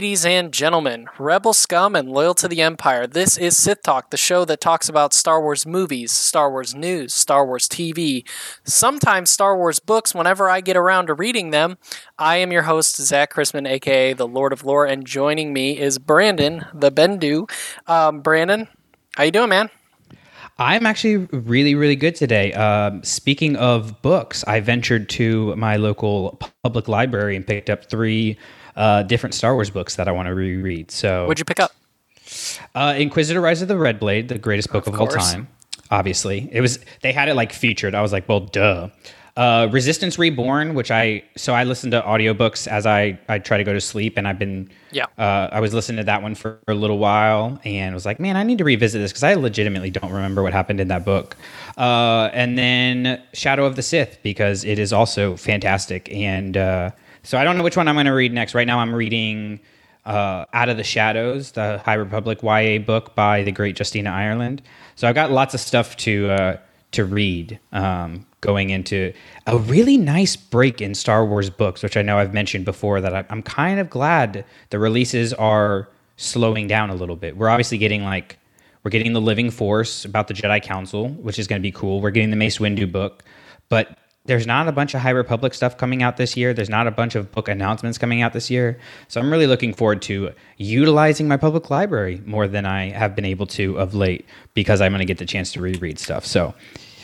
Ladies and gentlemen, rebel scum and loyal to the Empire, this is Sith Talk, the show that talks about Star Wars movies, Star Wars news, Star Wars TV, sometimes Star Wars books whenever I get around to reading them. I am your host, Zach Chrisman, aka the Lord of Lore, and joining me is Brandon, the Bendu. Um, Brandon, how you doing, man? I'm actually really, really good today. Um, speaking of books, I ventured to my local public library and picked up three uh, different Star Wars books that I want to reread. So, what'd you pick up? Uh, Inquisitor: Rise of the Red Blade, the greatest book of, of all time. Obviously, it was. They had it like featured. I was like, well, duh. Uh, Resistance Reborn, which I so I listen to audiobooks as I I try to go to sleep, and I've been yeah. Uh, I was listening to that one for a little while, and was like, man, I need to revisit this because I legitimately don't remember what happened in that book. Uh, and then Shadow of the Sith because it is also fantastic, and uh, so I don't know which one I'm going to read next. Right now, I'm reading uh, Out of the Shadows, the High Republic YA book by the great Justina Ireland. So I've got lots of stuff to uh, to read um, going into a really nice break in Star Wars books, which I know I've mentioned before. That I'm kind of glad the releases are slowing down a little bit. We're obviously getting like we're getting the Living Force about the Jedi Council, which is going to be cool. We're getting the Mace Windu book, but there's not a bunch of High Republic stuff coming out this year. There's not a bunch of book announcements coming out this year. So I'm really looking forward to utilizing my public library more than I have been able to of late because I'm going to get the chance to reread stuff. So,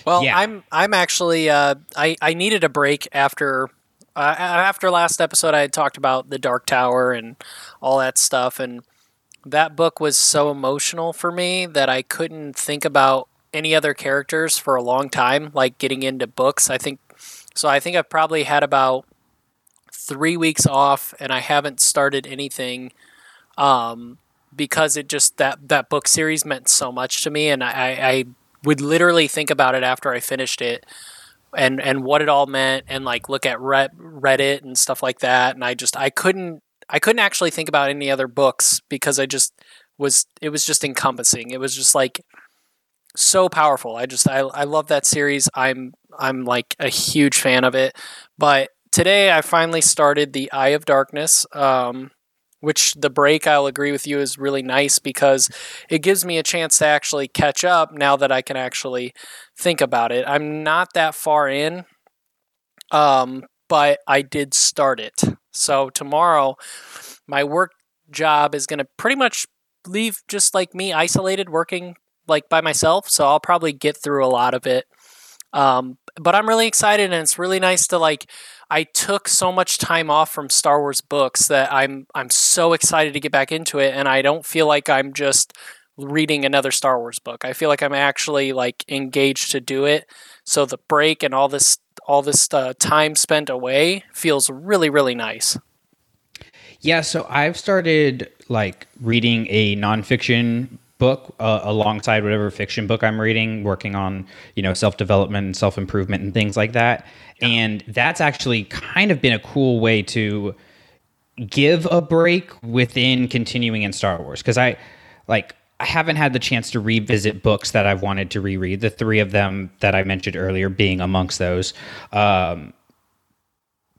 well, yeah. I'm I'm actually uh, I I needed a break after uh, after last episode. I had talked about the Dark Tower and all that stuff, and that book was so emotional for me that I couldn't think about any other characters for a long time. Like getting into books, I think so I think I've probably had about three weeks off, and I haven't started anything um, because it just that that book series meant so much to me, and I, I would literally think about it after I finished it, and and what it all meant, and like look at Reddit and stuff like that, and I just I couldn't I couldn't actually think about any other books because I just was it was just encompassing. It was just like so powerful. I just I I love that series. I'm I'm like a huge fan of it. But today I finally started the Eye of Darkness, um, which the break I'll agree with you is really nice because it gives me a chance to actually catch up now that I can actually think about it. I'm not that far in, um, but I did start it. So tomorrow, my work job is going to pretty much leave just like me isolated working like by myself. So I'll probably get through a lot of it um, but I'm really excited, and it's really nice to like. I took so much time off from Star Wars books that I'm I'm so excited to get back into it, and I don't feel like I'm just reading another Star Wars book. I feel like I'm actually like engaged to do it. So the break and all this all this uh, time spent away feels really really nice. Yeah, so I've started like reading a nonfiction book uh, alongside whatever fiction book I'm reading, working on you know self development and self improvement and things like that. Yeah. And that's actually kind of been a cool way to give a break within continuing in Star Wars because I like I haven't had the chance to revisit books that I've wanted to reread. The three of them that I mentioned earlier being amongst those. Um,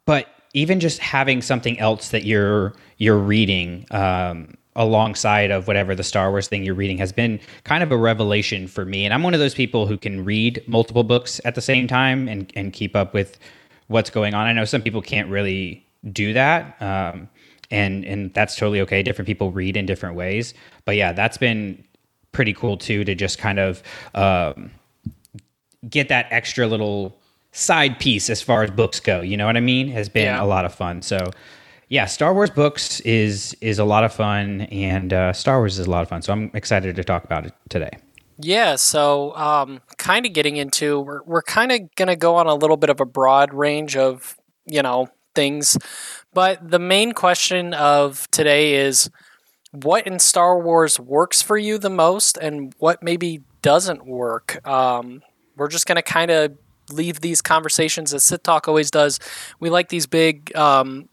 but even just having something else that you're you're reading um, alongside of whatever the Star Wars thing you're reading has been kind of a revelation for me. And I'm one of those people who can read multiple books at the same time and, and keep up with what's going on. I know some people can't really do that. Um, and, and that's totally okay. Different people read in different ways. But yeah, that's been pretty cool too to just kind of um, get that extra little side piece as far as books go. You know what I mean? Has been yeah. a lot of fun. So yeah, Star Wars books is is a lot of fun, and uh, Star Wars is a lot of fun. So I'm excited to talk about it today. Yeah, so um, kind of getting into we're we're kind of gonna go on a little bit of a broad range of you know things, but the main question of today is what in Star Wars works for you the most, and what maybe doesn't work. Um, we're just gonna kind of leave these conversations as Sith Talk always does. We like these big um,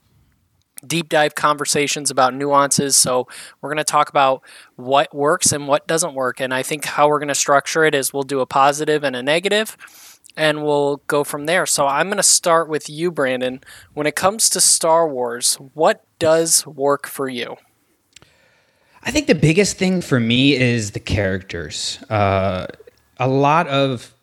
deep dive conversations about nuances. So we're going to talk about what works and what doesn't work. And I think how we're going to structure it is we'll do a positive and a negative, and we'll go from there. So I'm going to start with you, Brandon. When it comes to Star Wars, what does work for you? I think the biggest thing for me is the characters. Uh, a lot of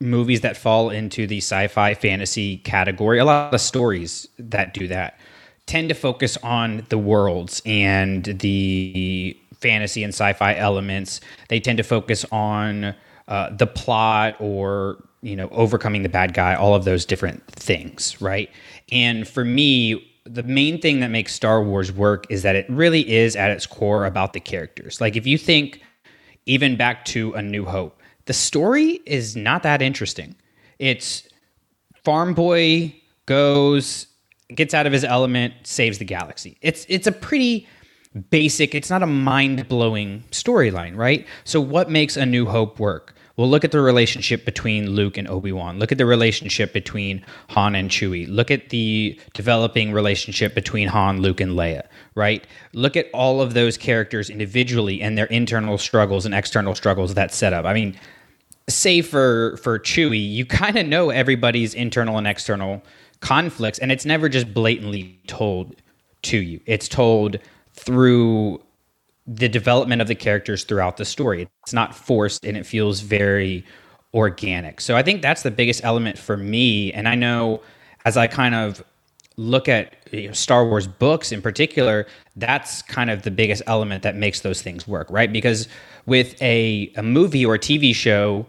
movies that fall into the sci-fi fantasy category, a lot of stories that do that tend to focus on the worlds and the fantasy and sci-fi elements. They tend to focus on uh, the plot or you know overcoming the bad guy, all of those different things, right? And for me, the main thing that makes Star Wars work is that it really is at its core about the characters. Like if you think even back to A New Hope, the story is not that interesting. It's farm boy goes gets out of his element, saves the galaxy. It's it's a pretty basic, it's not a mind-blowing storyline, right? So what makes A New Hope work? Well, look at the relationship between Luke and Obi-Wan. Look at the relationship between Han and Chewie. Look at the developing relationship between Han, Luke, and Leia, right? Look at all of those characters individually and their internal struggles and external struggles that set up. I mean, say for for Chewie, you kind of know everybody's internal and external conflicts and it's never just blatantly told to you. It's told through the development of the characters throughout the story. It's not forced and it feels very organic. So i think that's the biggest element for me and i know as i kind of look at you know, star wars books in particular that's kind of the biggest element that makes those things work right? Because with a, a movie or a tv show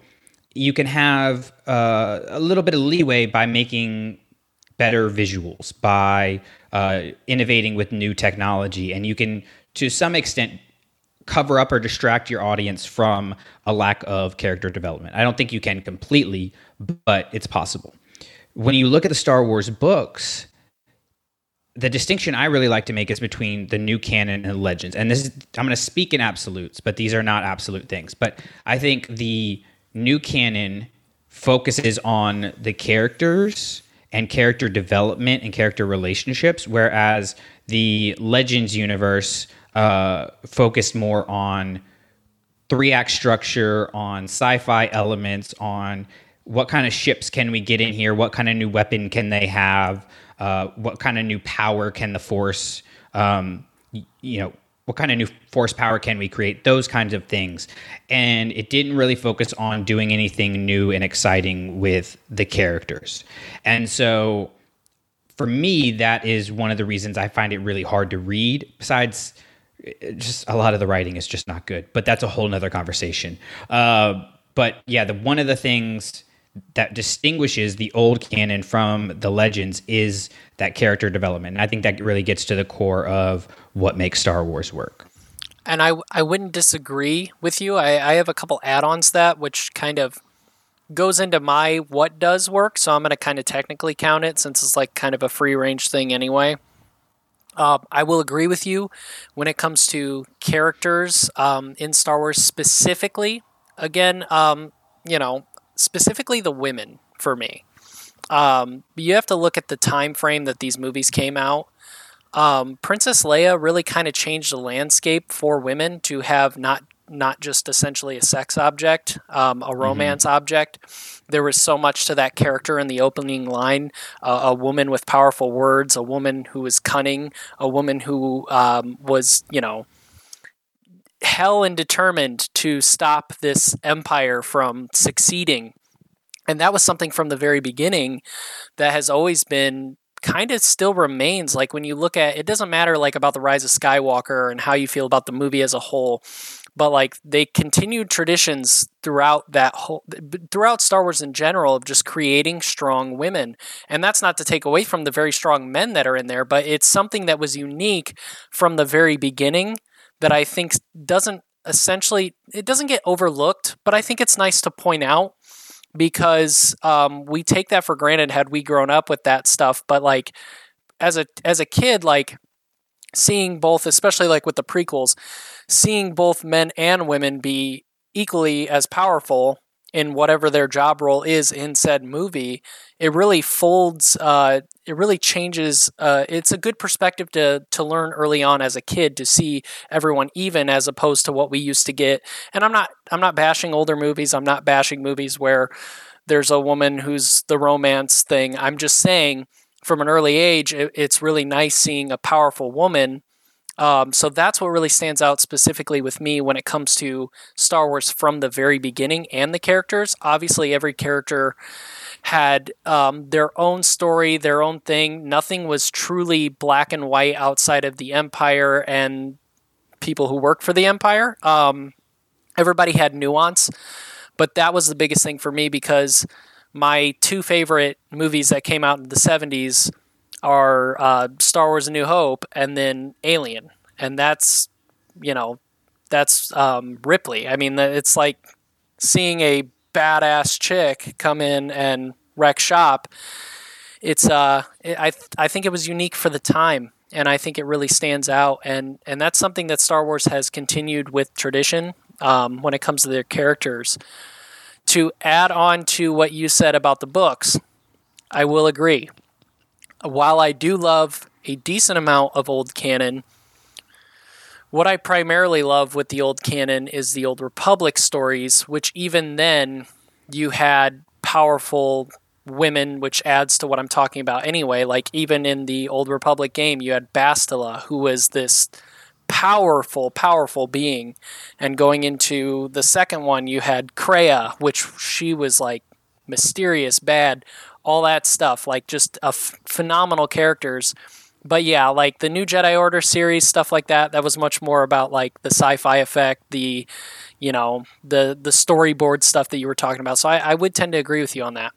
you can have uh, a little bit of leeway by making better visuals by uh, innovating with new technology. And you can to some extent cover up or distract your audience from a lack of character development. I don't think you can completely but it's possible. When you look at the star wars books the distinction i really like to make is between the new canon and legends. And this is i'm going to speak in absolutes but these are not absolute things. But i think the new canon focuses on the characters and character development and character relationships, whereas the Legends universe uh, focused more on three act structure, on sci fi elements, on what kind of ships can we get in here, what kind of new weapon can they have, uh, what kind of new power can the Force, um, you know, what kind of new force power can we create? Those kinds of things. And it didn't really focus on doing anything new and exciting with the characters. And so for me that is one of the reasons i find it really hard to read. Besides just a lot of the writing is just not good. But that's a whole nother conversation. Uh, but yeah the one of the things that distinguishes the old canon from the legends is that character development. And I think that really gets to the core of what makes Star Wars work. And I, I wouldn't disagree with you. I, I have a couple add ons that which kind of goes into my what does work. So I'm going to kind of technically count it since it's like kind of a free range thing anyway. Uh, I will agree with you when it comes to characters um, in Star Wars specifically. Again, um, you know, specifically the women for me. Um, you have to look at the time frame that these movies came out. Um, Princess Leia really kind of changed the landscape for women to have not not just essentially a sex object, um, a mm-hmm. romance mm-hmm. object. There was so much to that character in the opening line: uh, a woman with powerful words, a woman who was cunning, a woman who um, was, you know, hell and determined to stop this empire from succeeding. And that was something from the very beginning that has always been kind of still remains like when you look at it doesn't matter like about the rise of skywalker and how you feel about the movie as a whole but like they continued traditions throughout that whole throughout Star Wars in general of just creating strong women. And that's not to take away from the very strong men that are in there, but it's something that was unique from the very beginning that I think doesn't essentially it doesn't get overlooked, but I think it's nice to point out because um, we take that for granted had we grown up with that stuff. But like as a as a kid, like seeing both, especially like with the prequels, seeing both men and women be equally as powerful in whatever their job role is in said movie, it really folds uh, it really changes. Uh, it's a good perspective to to learn early on as a kid to see everyone even as opposed to what we used to get. And I'm not I'm not bashing older movies. I'm not bashing movies where there's a woman who's the romance thing. I'm just saying from an early age, it, it's really nice seeing a powerful woman. Um, so that's what really stands out specifically with me when it comes to Star Wars from the very beginning and the characters. Obviously, every character had um, their own story, their own thing. Nothing was truly black and white outside of the Empire and people who work for the Empire. Um, everybody had nuance, but that was the biggest thing for me because my two favorite movies that came out in the 70s are uh, Star Wars A New Hope and then Alien. And that's, you know, that's um, Ripley. I mean, it's like seeing a badass chick come in and wreck shop. It's uh, I I think it was unique for the time, and I think it really stands out. And and that's something that Star Wars has continued with tradition um, when it comes to their characters to add on to what you said about the books, I will agree. While I do love a decent amount of old canon, what I primarily love with the old canon is the old Republic stories, which even then you had powerful women, which adds to what I'm talking about anyway. Like even in the old Republic game, you had Bastila, who was this powerful, powerful being. And going into the second one, you had Kreia, which she was like mysterious, bad, all that stuff. Like just uh, a f- phenomenal characters. But yeah, like the new Jedi Order series, stuff like that. That was much more about like the sci-fi effect, the you know the the storyboard stuff that you were talking about. So I, I would tend to agree with you on that.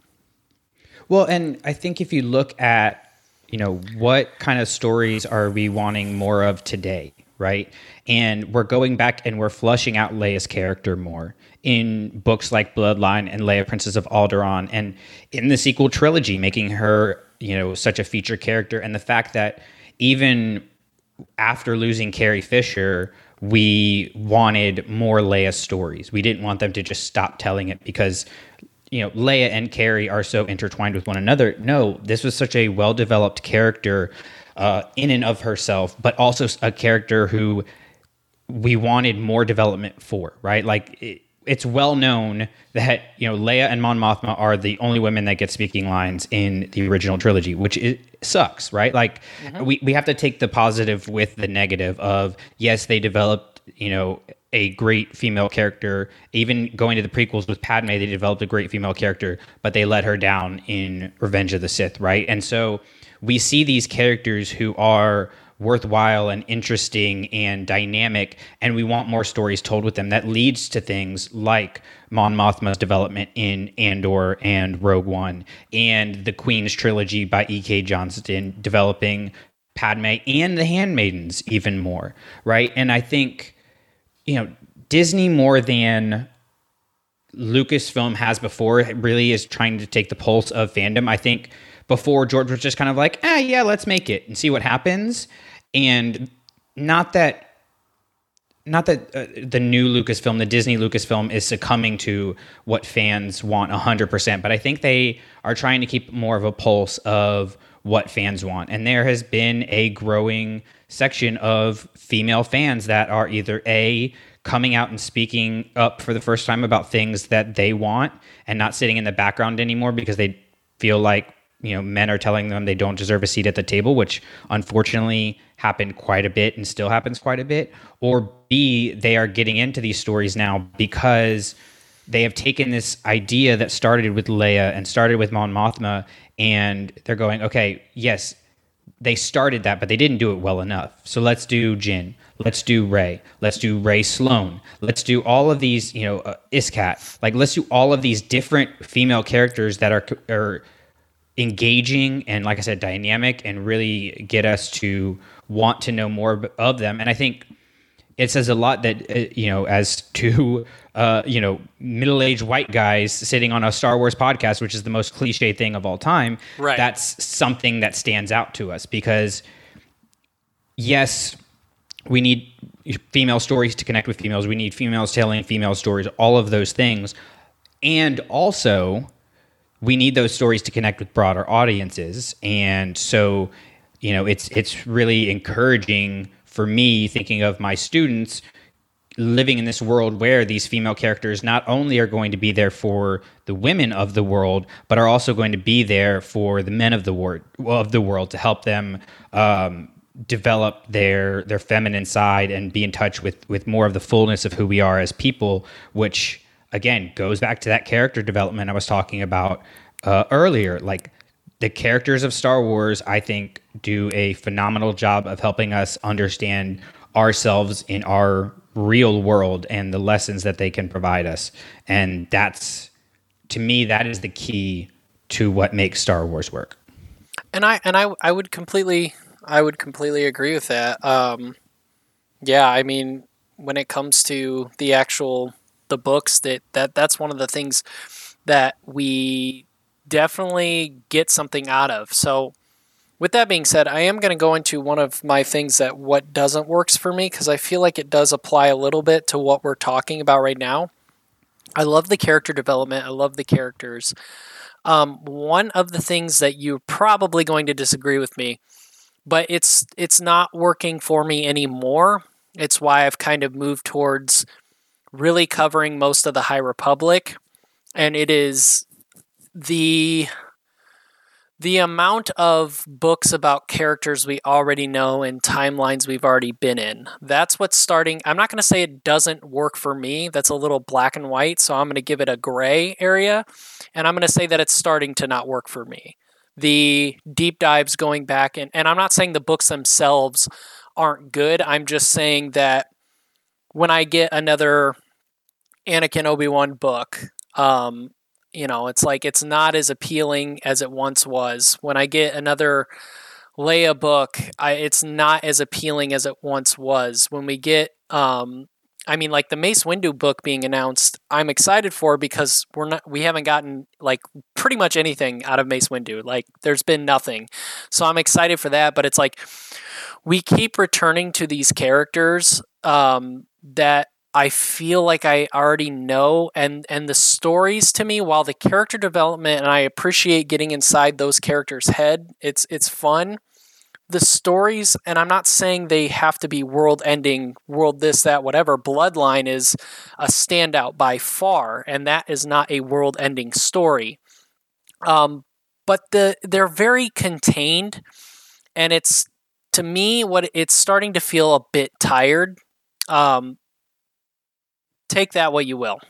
Well, and I think if you look at you know what kind of stories are we wanting more of today right? And we're going back and we're flushing out Leia's character more in books like Bloodline and Leia, Princess of Alderaan, and in the sequel trilogy, making her, you know, such a feature character. And the fact that even after losing Carrie Fisher, we wanted more Leia stories. We didn't want them to just stop telling it because you know Leia and Carrie are so intertwined with one another. No, this was such a well developed character uh, in and of herself, but also a character who we wanted more development for, right? Like it, it's well known that you know Leia and Mon Mothma are the only women that get speaking lines in the original trilogy, which sucks, right? Like mm-hmm. we we have to take the positive with the negative of yes, they developed you know a great female character. Even going to the prequels with Padme, they developed a great female character, but they let her down in Revenge of the Sith, right? And so we see these characters who are worthwhile and interesting and dynamic, and we want more stories told with them. That leads to things like Mon Mothma's development in Andor and Rogue One, and the Queen's trilogy by E.K. Johnston developing Padme and the Handmaidens even more, right? And I think, you know, Disney more than Lucasfilm has before really is trying to take the pulse of fandom. I think before George was just kind of like, ah, yeah, let's make it and see what happens. And not that, not that uh, the new Lucasfilm, the Disney Lucasfilm, is succumbing to what fans want 100%, but I think they are trying to keep more of a pulse of what fans want. And there has been a growing section of female fans that are either A, coming out and speaking up for the first time about things that they want and not sitting in the background anymore because they feel like you know men are telling them they don't deserve a seat at the table which unfortunately happened quite a bit and still happens quite a bit or b they are getting into these stories now because they have taken this idea that started with Leia and started with Mon Mothma and they're going okay yes they started that but they didn't do it well enough. So let's do Jyn. Let's do Rey. Let's do Rae Sloane. Let's do all of these you know uh, Iskat like let's do all of these different female characters that are are engaging and like i said dynamic and really get us to want to know more of them. And i think it says a lot that uh, you know as two uh, you know middle-aged white guys sitting on a star wars podcast which is the most cliche thing of all time right. that's something that stands out to us because yes we need female stories to connect with females. We need females telling female stories all of those things. And also we need those stories to connect with broader audiences. And so, you know, it's it's really encouraging for me thinking of my students living in this world where these female characters not only are going to be there for the women of the world, but are also going to be there for the men of the world of the world to help them um, develop their their feminine side and be in touch with with more of the fullness of who we are as people, which again goes back to that character development I was talking about uh, earlier. Like the characters of Star Wars, I think, do a phenomenal job of helping us understand ourselves in our real world and the lessons that they can provide us. And that's, to me, that is the key to what makes Star Wars work. And I and I I would completely I would completely agree with that. Um, yeah, I mean, when it comes to the actual the books, that that that's one of the things that we definitely get something out of. So, with that being said, I am going to go into one of my things that what doesn't works for me because I feel like it does apply a little bit to what we're talking about right now. I love the character development. I love the characters. Um, one of the things that you're probably going to disagree with me, but it's it's not working for me anymore. It's why I've kind of moved towards really covering most of the High Republic, and it is the the amount of books about characters we already know and timelines we've already been in. That's what's starting. I'm not going to say it doesn't work for me. That's a little black and white. So I'm going to give it a gray area. And I'm going to say that it's starting to not work for me. The deep dives going back, and, and I'm not saying the books themselves aren't good. I'm just saying that when I get another Anakin Obi Wan book, um, you know, it's like it's not as appealing as it once was. When I get another Leia book, I, it's not as appealing as it once was. When we get, um, I mean, like the Mace Windu book being announced, I'm excited for because we're not, we haven't gotten like pretty much anything out of Mace Windu. Like there's been nothing, so I'm excited for that. But it's like we keep returning to these characters um, that I feel like I already know and and the stories to me while the character development and I appreciate getting inside those characters head it's it's fun. The stories and I'm not saying they have to be world ending world this that whatever. Bloodline is a standout by far and that is not a world ending story. Um but the they're very contained and it's to me what it's starting to feel a bit tired um, take that what you will.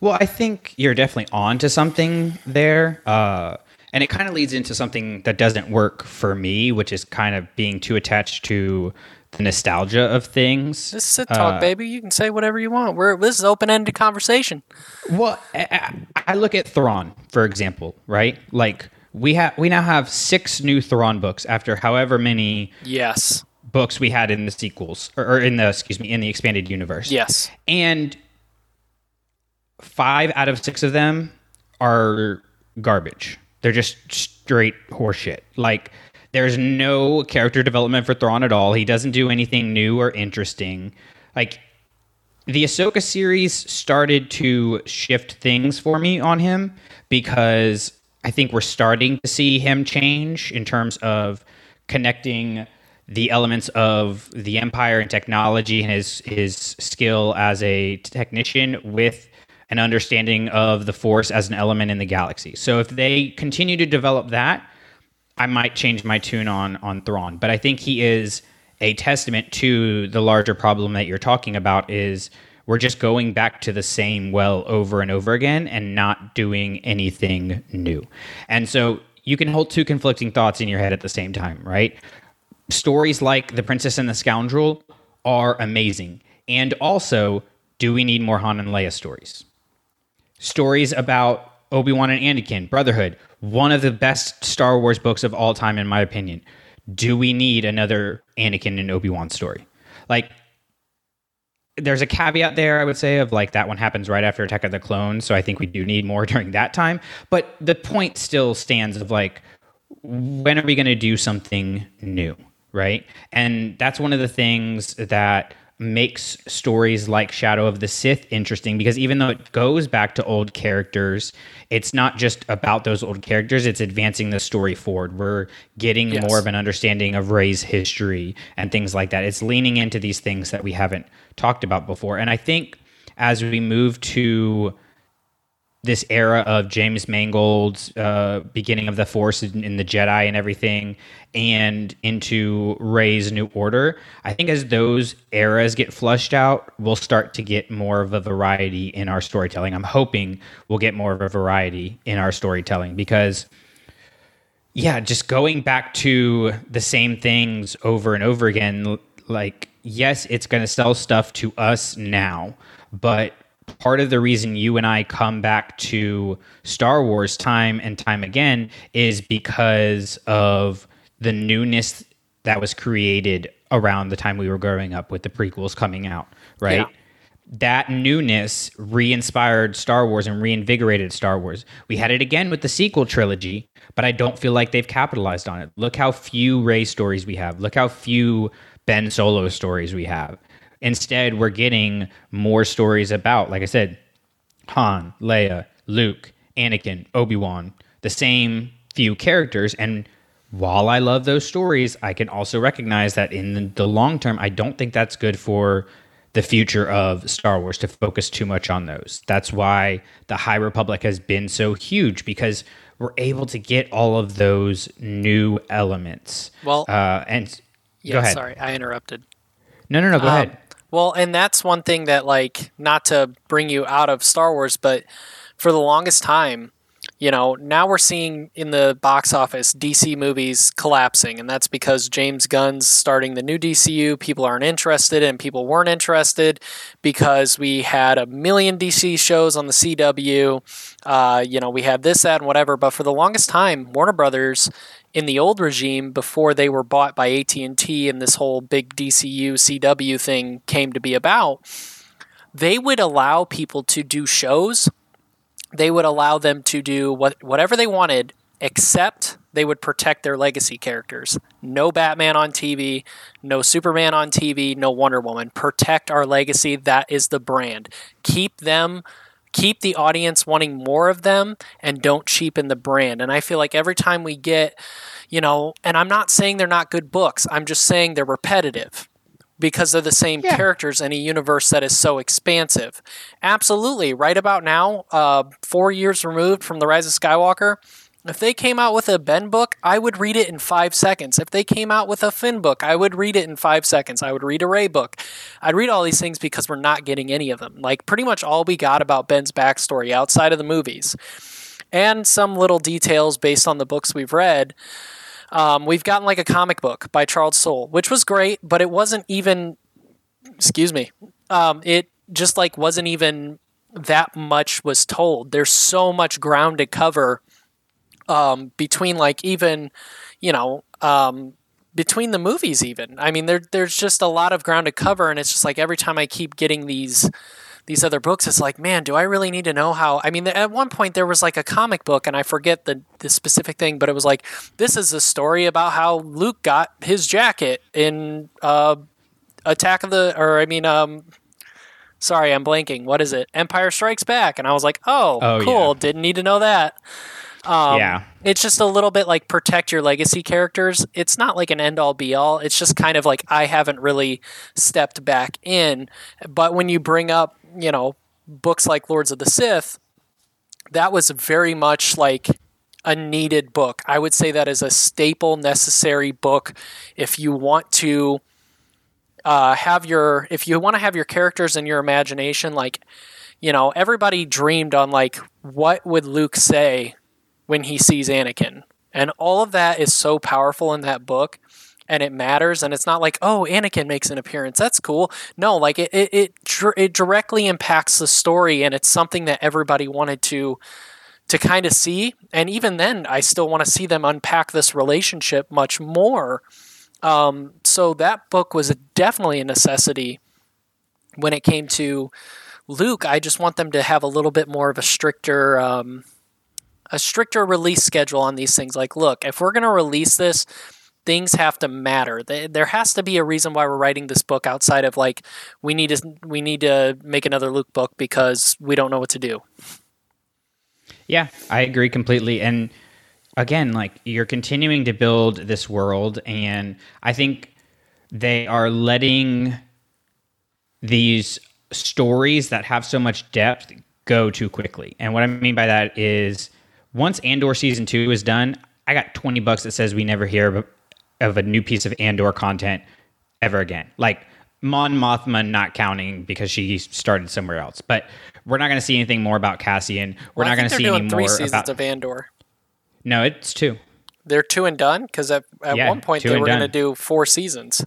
Well, I think you're definitely on to something there. Uh, and it kind of leads into something that doesn't work for me, which is kind of being too attached to the nostalgia of things. This is a talk, uh, baby. You can say whatever you want. We're this is open ended conversation. Well, I, I, look at Thrawn, for example, right? Like we have we now have six new Thrawn books after however many yes books we had in the sequels or, in the excuse me in the expanded universe. Yes. And five out of six of them are garbage. They're just straight horseshit. Like there's no character development for Thrawn at all. He doesn't do anything new or interesting. Like the Ahsoka series started to shift things for me on him because I think we're starting to see him change in terms of connecting the elements of the empire and technology and his his skill as a technician with an understanding of the force as an element in the galaxy. So if they continue to develop that, I might change my tune on on Thrawn. But I think he is a testament to the larger problem that you're talking about is we're just going back to the same well over and over again and not doing anything new. And so you can hold two conflicting thoughts in your head at the same time, right? Stories like The Princess and the Scoundrel are amazing. And also, do we need more Han and Leia stories? Stories about Obi Wan and Anakin, Brotherhood, one of the best Star Wars books of all time, in my opinion. Do we need another Anakin and Obi Wan story? Like, there's a caveat there, I would say, of like that one happens right after Attack of the Clones. So I think we do need more during that time. But the point still stands of like, when are we going to do something new? Right? And that's one of the things that makes stories like Shadow of the Sith interesting because even though it goes back to old characters, it's not just about those old characters, it's advancing the story forward. We're getting Yes. more of an understanding of Rey's history and things like that. It's leaning into these things that we haven't talked about before. And I think as we move to this era of James Mangold's uh, beginning of the Force in, in the Jedi and everything, and into Rey's New Order. I think as those eras get flushed out, we'll start to get more of a variety in our storytelling. I'm hoping we'll get more of a variety in our storytelling because yeah, just going back to the same things over and over again, like, yes, it's going to sell stuff to us now, but part of the reason you and I come back to Star Wars time and time again is because of the newness that was created around the time we were growing up with the prequels coming out, right? Yeah. that newness re-inspired Star Wars and reinvigorated Star Wars. We had it again with the sequel trilogy, but I don't feel like they've capitalized on it. Look how few Rey stories we have. Look how few Ben Solo stories we have. Instead, we're getting more stories about, like I said, Han, Leia, Luke, Anakin, Obi-Wan, the same few characters and while I love those stories, I can also recognize that in the, the long term, I don't think that's good for the future of Star Wars to focus too much on those. That's why the High Republic has been so huge because we're able to get all of those new elements. Well- uh, and Yeah, go ahead. sorry, I interrupted. No, no, no. Go Um, ahead. Well, and that's one thing that, like, not to bring you out of Star Wars, but for the longest time, you know, now we're seeing in the box office DC movies collapsing, and that's because James Gunn's starting the new DCU. People aren't interested, and people weren't interested because we had a million DC shows on the CW. Uh, you know, we had this, that, and whatever. But for the longest time, Warner Brothers in the old regime before they were bought by AT&T and this whole big DCU CW thing came to be about they would allow people to do shows. They would allow them to do what whatever they wanted except they would protect their legacy characters. No batman on tv no superman on tv no wonder woman. Protect our legacy. That is the brand. Keep them keep the audience wanting more of them and don't cheapen the brand and i feel like every time we get you know and i'm not saying they're not good books i'm just saying they're repetitive because they're the same Yeah. characters in a universe that is so expansive. Absolutely. Right about now, uh, four years removed from The Rise of Skywalker, if they came out with a Ben book, I would read it in five seconds. If they came out with a Finn book, I would read it in five seconds. I would read a Rey book. I'd read all these things because we're not getting any of them. Like, pretty much all we got about Ben's backstory outside of the movies and some little details based on the books we've read um, we've gotten like a comic book by Charles Soule, which was great, but it wasn't even. Excuse me. Um, it just like wasn't even that much was told. There's so much ground to cover um, between like even, you know, um, between the movies. Even I mean, there there's just a lot of ground to cover, and it's just like every time I keep getting these these other books, it's like, man, do I really need to know how? I mean, at one point there was like a comic book, and I forget the the specific thing, but it was like, this is a story about how Luke got his jacket in uh, Attack of the, or I mean, um, sorry, I'm blanking. What is it? Empire Strikes Back, and I was like, oh, Oh, cool, yeah. didn't need to know that. Um, yeah. it's just a little bit like protect your legacy characters. It's not like an end all be all. It's just kind of like I haven't really stepped back in. But when you bring up, you know, books like Lords of the Sith, that was very much like a needed book. I would say that is a staple, necessary book if you want to uh, have your if you want to have your characters in your imagination like you know everybody dreamed on like what would luke say when he sees anakin. And all of that is so powerful in that book and it matters and it's not like oh anakin makes an appearance. That's cool. No like it it it, it directly impacts the story and it's something that everybody wanted to to kind of see. And even then i still want to see them unpack this relationship much more. Um, so that book was definitely a necessity when it came to Luke. I just want them to have a little bit more of a stricter, um, a stricter release schedule on these things. Like, look, if we're going to release this, things have to matter. There has to be a reason why we're writing this book outside of like we need to we need to make another Luke book because we don't know what to do. Yeah, I agree completely. And again, like you're continuing to build this world, and I think they are letting these stories that have so much depth go too quickly. And what I mean by that is once Andor season two is done, I got 20 bucks that says we never hear of a new piece of Andor content ever again. Like Mon Mothma not counting because she started somewhere else. But we're not going to see anything more about Cassian. We're well, not going to see any three more seasons about of Andor. No, it's two. They're two and done because at, at yeah, one point they were going to do four seasons.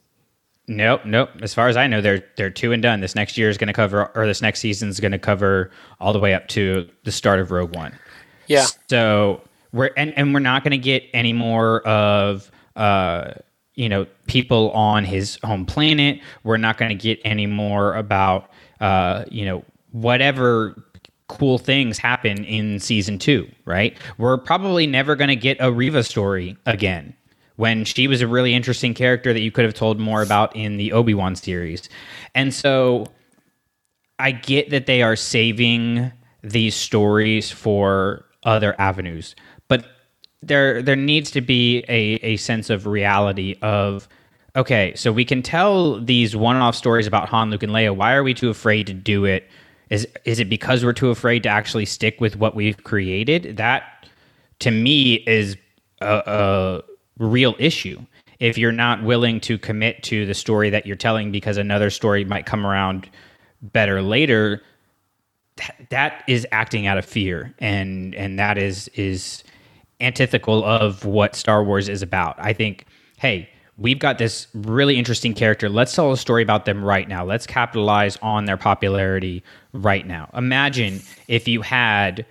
Nope, nope. As far as I know, they're they're two and done. This next year is going to cover, or this next season is going to cover all the way up to the start of Rogue One. Yeah. So we're and, and we're not going to get any more of uh, you know people on his home planet. We're not going to get any more about uh, you know whatever cool things happen in season two. Right? We're probably never going to get a Riva story again when she was a really interesting character that you could have told more about in the Obi Wan series, and so. I get that they are saving these stories for other avenues, but there there needs to be a, a sense of reality of okay, so we can tell these one-off stories about Han, Luke, and Leia. Why are we too afraid to do it? Is is it because we're too afraid to actually stick with what we've created? That to me is a, a real issue. If you're not willing to commit to the story that you're telling because another story might come around better later, that, is acting out of fear, and and that is is antithetical of what Star Wars is about. I think, hey, we've got this really interesting character. Let's tell a story about them right now. Let's capitalize on their popularity right now. Imagine if you had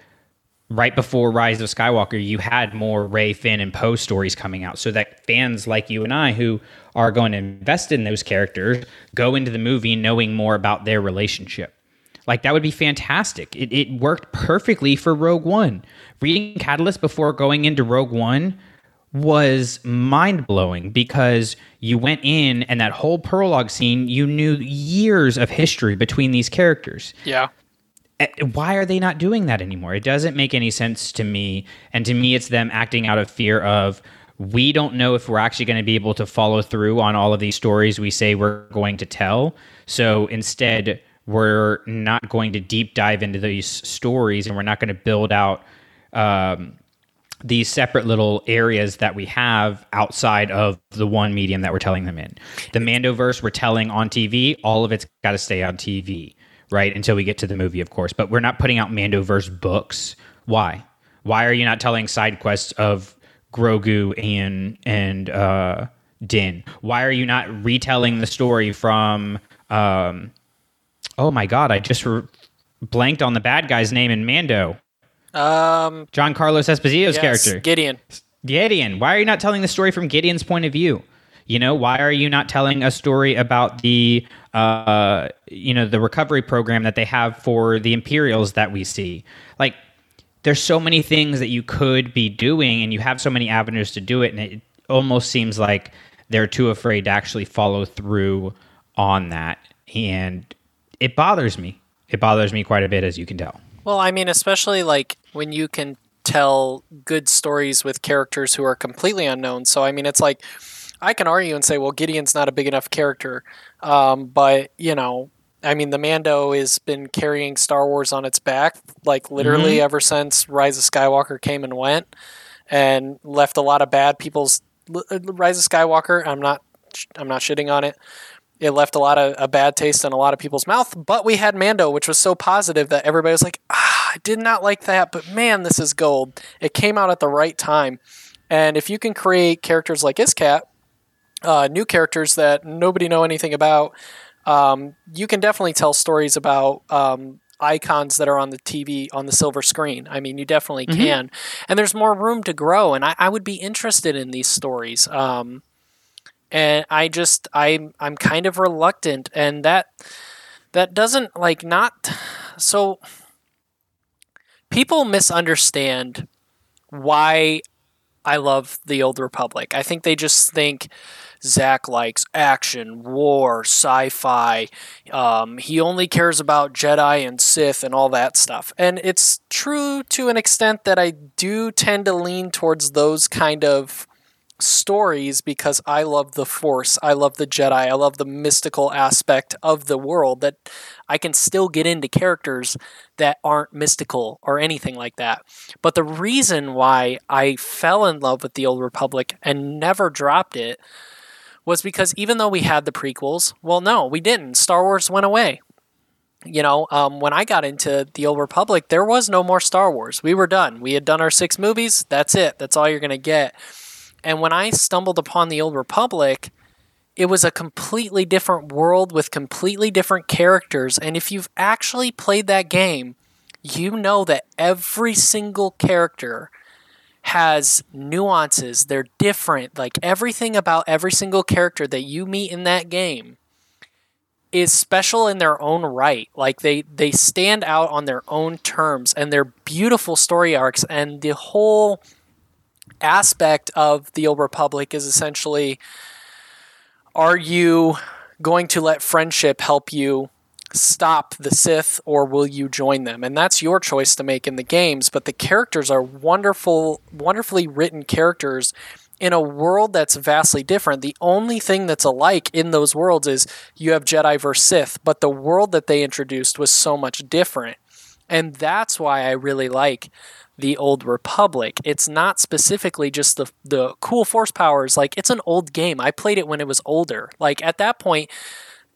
right before Rise of Skywalker, you had more Rey, Finn, and Poe stories coming out, so that fans like you and I, who are going to invest in those characters, go into the movie knowing more about their relationship. Like that would be fantastic. It, it worked perfectly for Rogue One. Reading Catalyst before going into Rogue One was mind blowing because you went in and that whole prologue scene, you knew years of history between these characters. Yeah. Eh, why are they not doing that anymore? It doesn't make any sense to me. And to me, it's them acting out of fear of we don't know if we're actually going to be able to follow through on all of these stories we say we're going to tell. So instead, we're not going to deep dive into these stories and we're not going to build out um, these separate little areas that we have outside of the one medium that we're telling them in. The Mandoverse we're telling on TV, all of it's got to stay on TV, right? Until we get to the movie, of course. But we're not putting out Mandoverse books. Why? Why are you not telling side quests of Grogu and and uh, Din? Why are you not retelling the story from um, Oh my god, I just re- blanked on the bad guy's name in Mando. Um, Giancarlo Esposito's yes, character, Gideon. Gideon. Why are you not telling the story from Gideon's point of view? You know, why are you not telling a story about the, uh, you know, the recovery program that they have for the Imperials that we see? Like, there's so many things that you could be doing, and you have so many avenues to do it, and it almost seems like they're too afraid to actually follow through on that. And it bothers me. It bothers me quite a bit, as you can tell. Well, I mean, especially like when you can tell good stories with characters who are completely unknown. So, I mean, it's like I can argue and say, well, Gideon's not a big enough character, um, but you know, I mean, the Mando has been carrying Star Wars on its back, like literally mm-hmm. ever since Rise of Skywalker came and went, and left a lot of bad people's Rise of Skywalker. I'm not, I'm not shitting on it, it left a lot of a bad taste in a lot of people's mouth. But we had Mando, which was so positive that everybody was like, ah, I did not like that, but man, this is gold. It came out at the right time. And if you can create characters like Iskat, uh, new characters that nobody know anything about, um, you can definitely tell stories about um, icons that are on the TV on the silver screen. I mean, you definitely mm-hmm. can. And there's more room to grow. And I, I would be interested in these stories. Um, and I just I'm I'm kind of reluctant, and that that doesn't like not so people misunderstand why I love the Old Republic. I think they just think Zach likes action, war, sci fi. Um, he only cares about Jedi and Sith and all that stuff. And it's true to an extent that I do tend to lean towards those kind of stories because I love the Force, I love the Jedi, I love the mystical aspect of the world that I can still get into characters that aren't mystical or anything like that. But the reason why I fell in love with the Old Republic and never dropped it was because even though we had the prequels, well, no, we didn't. Star Wars went away. You know, um, when I got into the Old Republic, there was no more Star Wars. We were done. We had done our six movies. That's it. That's all you're going to get. And when I stumbled upon the Old Republic, it was a completely different world with completely different characters. And if you've actually played that game, you know that every single character has nuances. They're different. Like everything about every single character that you meet in that game is special in their own right. Like they they stand out on their own terms and they're beautiful story arcs and the whole aspect of the Old Republic is essentially are you going to let friendship help you stop the Sith or will you join them? And that's your choice to make in the games, but the characters are wonderful, wonderfully written characters in a world that's vastly different. The only thing that's alike in those worlds is you have Jedi versus Sith, but the world that they introduced was so much different. And that's why I really like the old republic. It's not specifically just the the cool force powers like it's an old game. I played it when it was older. Like at that point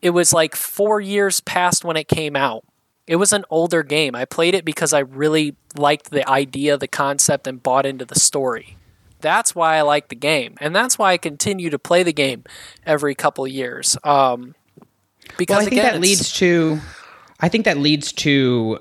it was like 4 years past when it came out. It was an older game. I played it because i really liked the idea the concept and bought into the story. That's why i like the game. And that's why i continue to play the game every couple years. Um because well, i think again, that leads to i think that leads to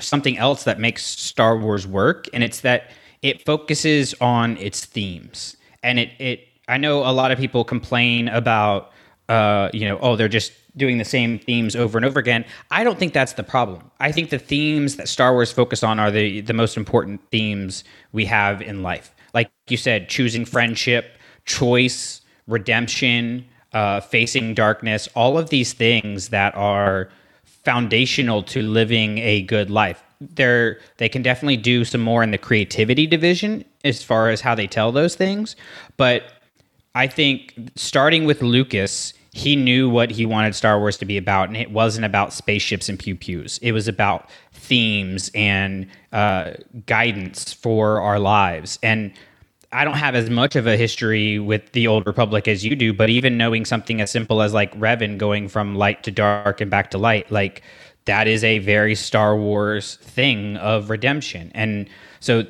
something else that makes Star Wars work, and it's that it focuses on its themes. And it, it I know a lot of people complain about, uh, you know, oh, they're just doing the same themes over and over again. I don't think that's the problem. I think the themes that Star Wars focus on are the the most important themes we have in life. Like you said, choosing friendship, choice, redemption, uh, facing darkness, all of these things that are foundational to living a good life. They're they can definitely do some more in the creativity division as far as how they tell those things, but I think starting with Lucas, he knew what he wanted Star Wars to be about, and it wasn't about spaceships and pew pews. It was about themes and uh, guidance for our lives. And I don't have as much of a history with the old Republic as you do, but even knowing something as simple as like Revan going from light to dark and back to light, like that is a very Star Wars thing of redemption. And so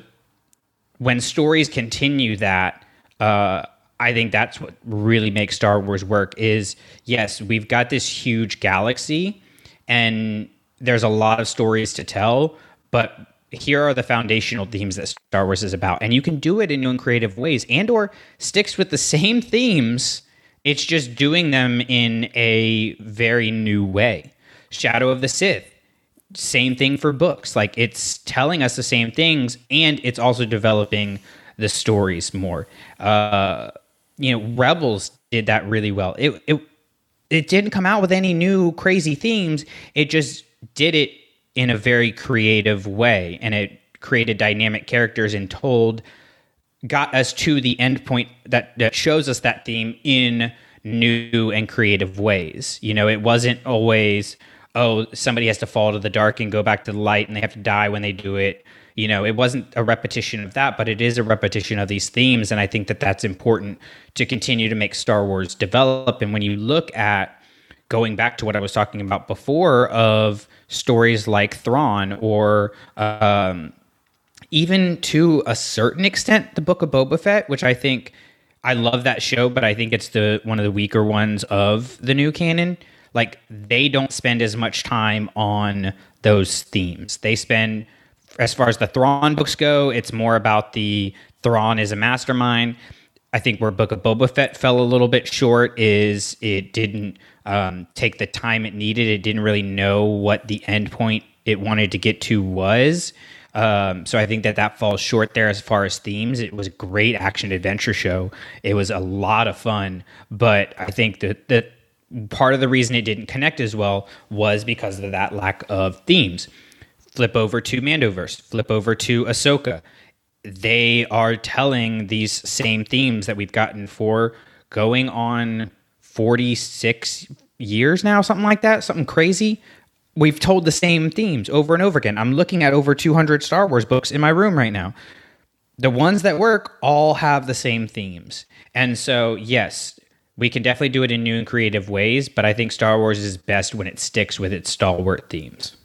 when stories continue that, uh, I think that's what really makes Star Wars work is yes, we've got this huge galaxy and there's a lot of stories to tell, but here are the foundational themes that Star Wars is about, and you can do it in new and creative ways, and or sticks with the same themes. It's just doing them in a very new way. Shadow of the Sith, same thing for books. Like it's telling us the same things, and it's also developing the stories more. Uh, you know, Rebels did that really well. It it it didn't come out with any new crazy themes. It just did it in a very creative way and it created dynamic characters and told got us to the end point that that shows us that theme in new and creative ways. You know it wasn't always oh somebody has to fall to the dark and go back to the light and they have to die when they do it. You know it wasn't a repetition of that but it is a repetition of these themes and i think that that's important to continue to make star wars develop. And when you look at going back to what i was talking about before of stories like Thrawn or um, even to a certain extent the Book of Boba Fett, which I think I love that show, but I think it's the one of the weaker ones of the new canon. Like they don't spend as much time on those themes. They spend as far as the Thrawn books go, it's more about the Thrawn is a mastermind. I think where Book of Boba Fett fell a little bit short is it didn't um, take the time it needed. It didn't really know what the endpoint it wanted to get to was. Um, so I think that that falls short there as far as themes. It was a great action adventure show. It was a lot of fun, but I think that that part of the reason it didn't connect as well was because of that lack of themes. Flip over to Mandoverse. Flip over to Ahsoka. They are telling these same themes that we've gotten for going on 46 years now, something like that, something crazy we've told the same themes over and over again. I'm looking at over 200 Star Wars books in my room right now. The ones that work all have the same themes. And so, yes, we can definitely do it in new and creative ways, but I think Star Wars is best when it sticks with its stalwart themes.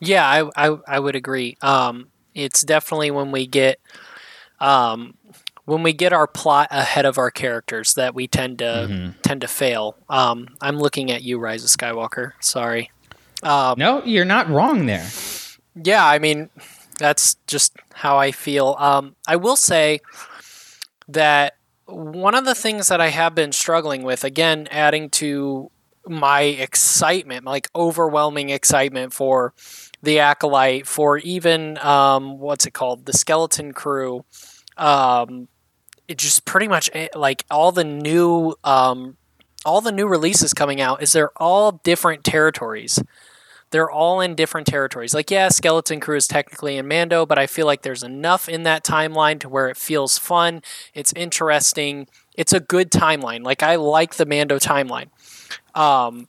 Yeah, I, I, I would agree. Um, it's definitely when we get um, when we get our plot ahead of our characters that we tend to mm-hmm. tend to fail. Um, I'm looking at you, Rise of Skywalker. Sorry. Um, no, you're not wrong there. Yeah, I mean that's just how I feel. Um, I will say that one of the things that I have been struggling with, again, adding to my excitement, like overwhelming excitement for the acolyte, for even um, what's it called, the skeleton crew, um, it just pretty much eh, like all the new um, all the new releases coming out is they're all different territories. They're all in different territories. Like yeah, Skeleton Crew is technically in Mando, but I feel like there's enough in that timeline to where it feels fun. It's interesting. It's a good timeline. Like I like the Mando timeline. Um,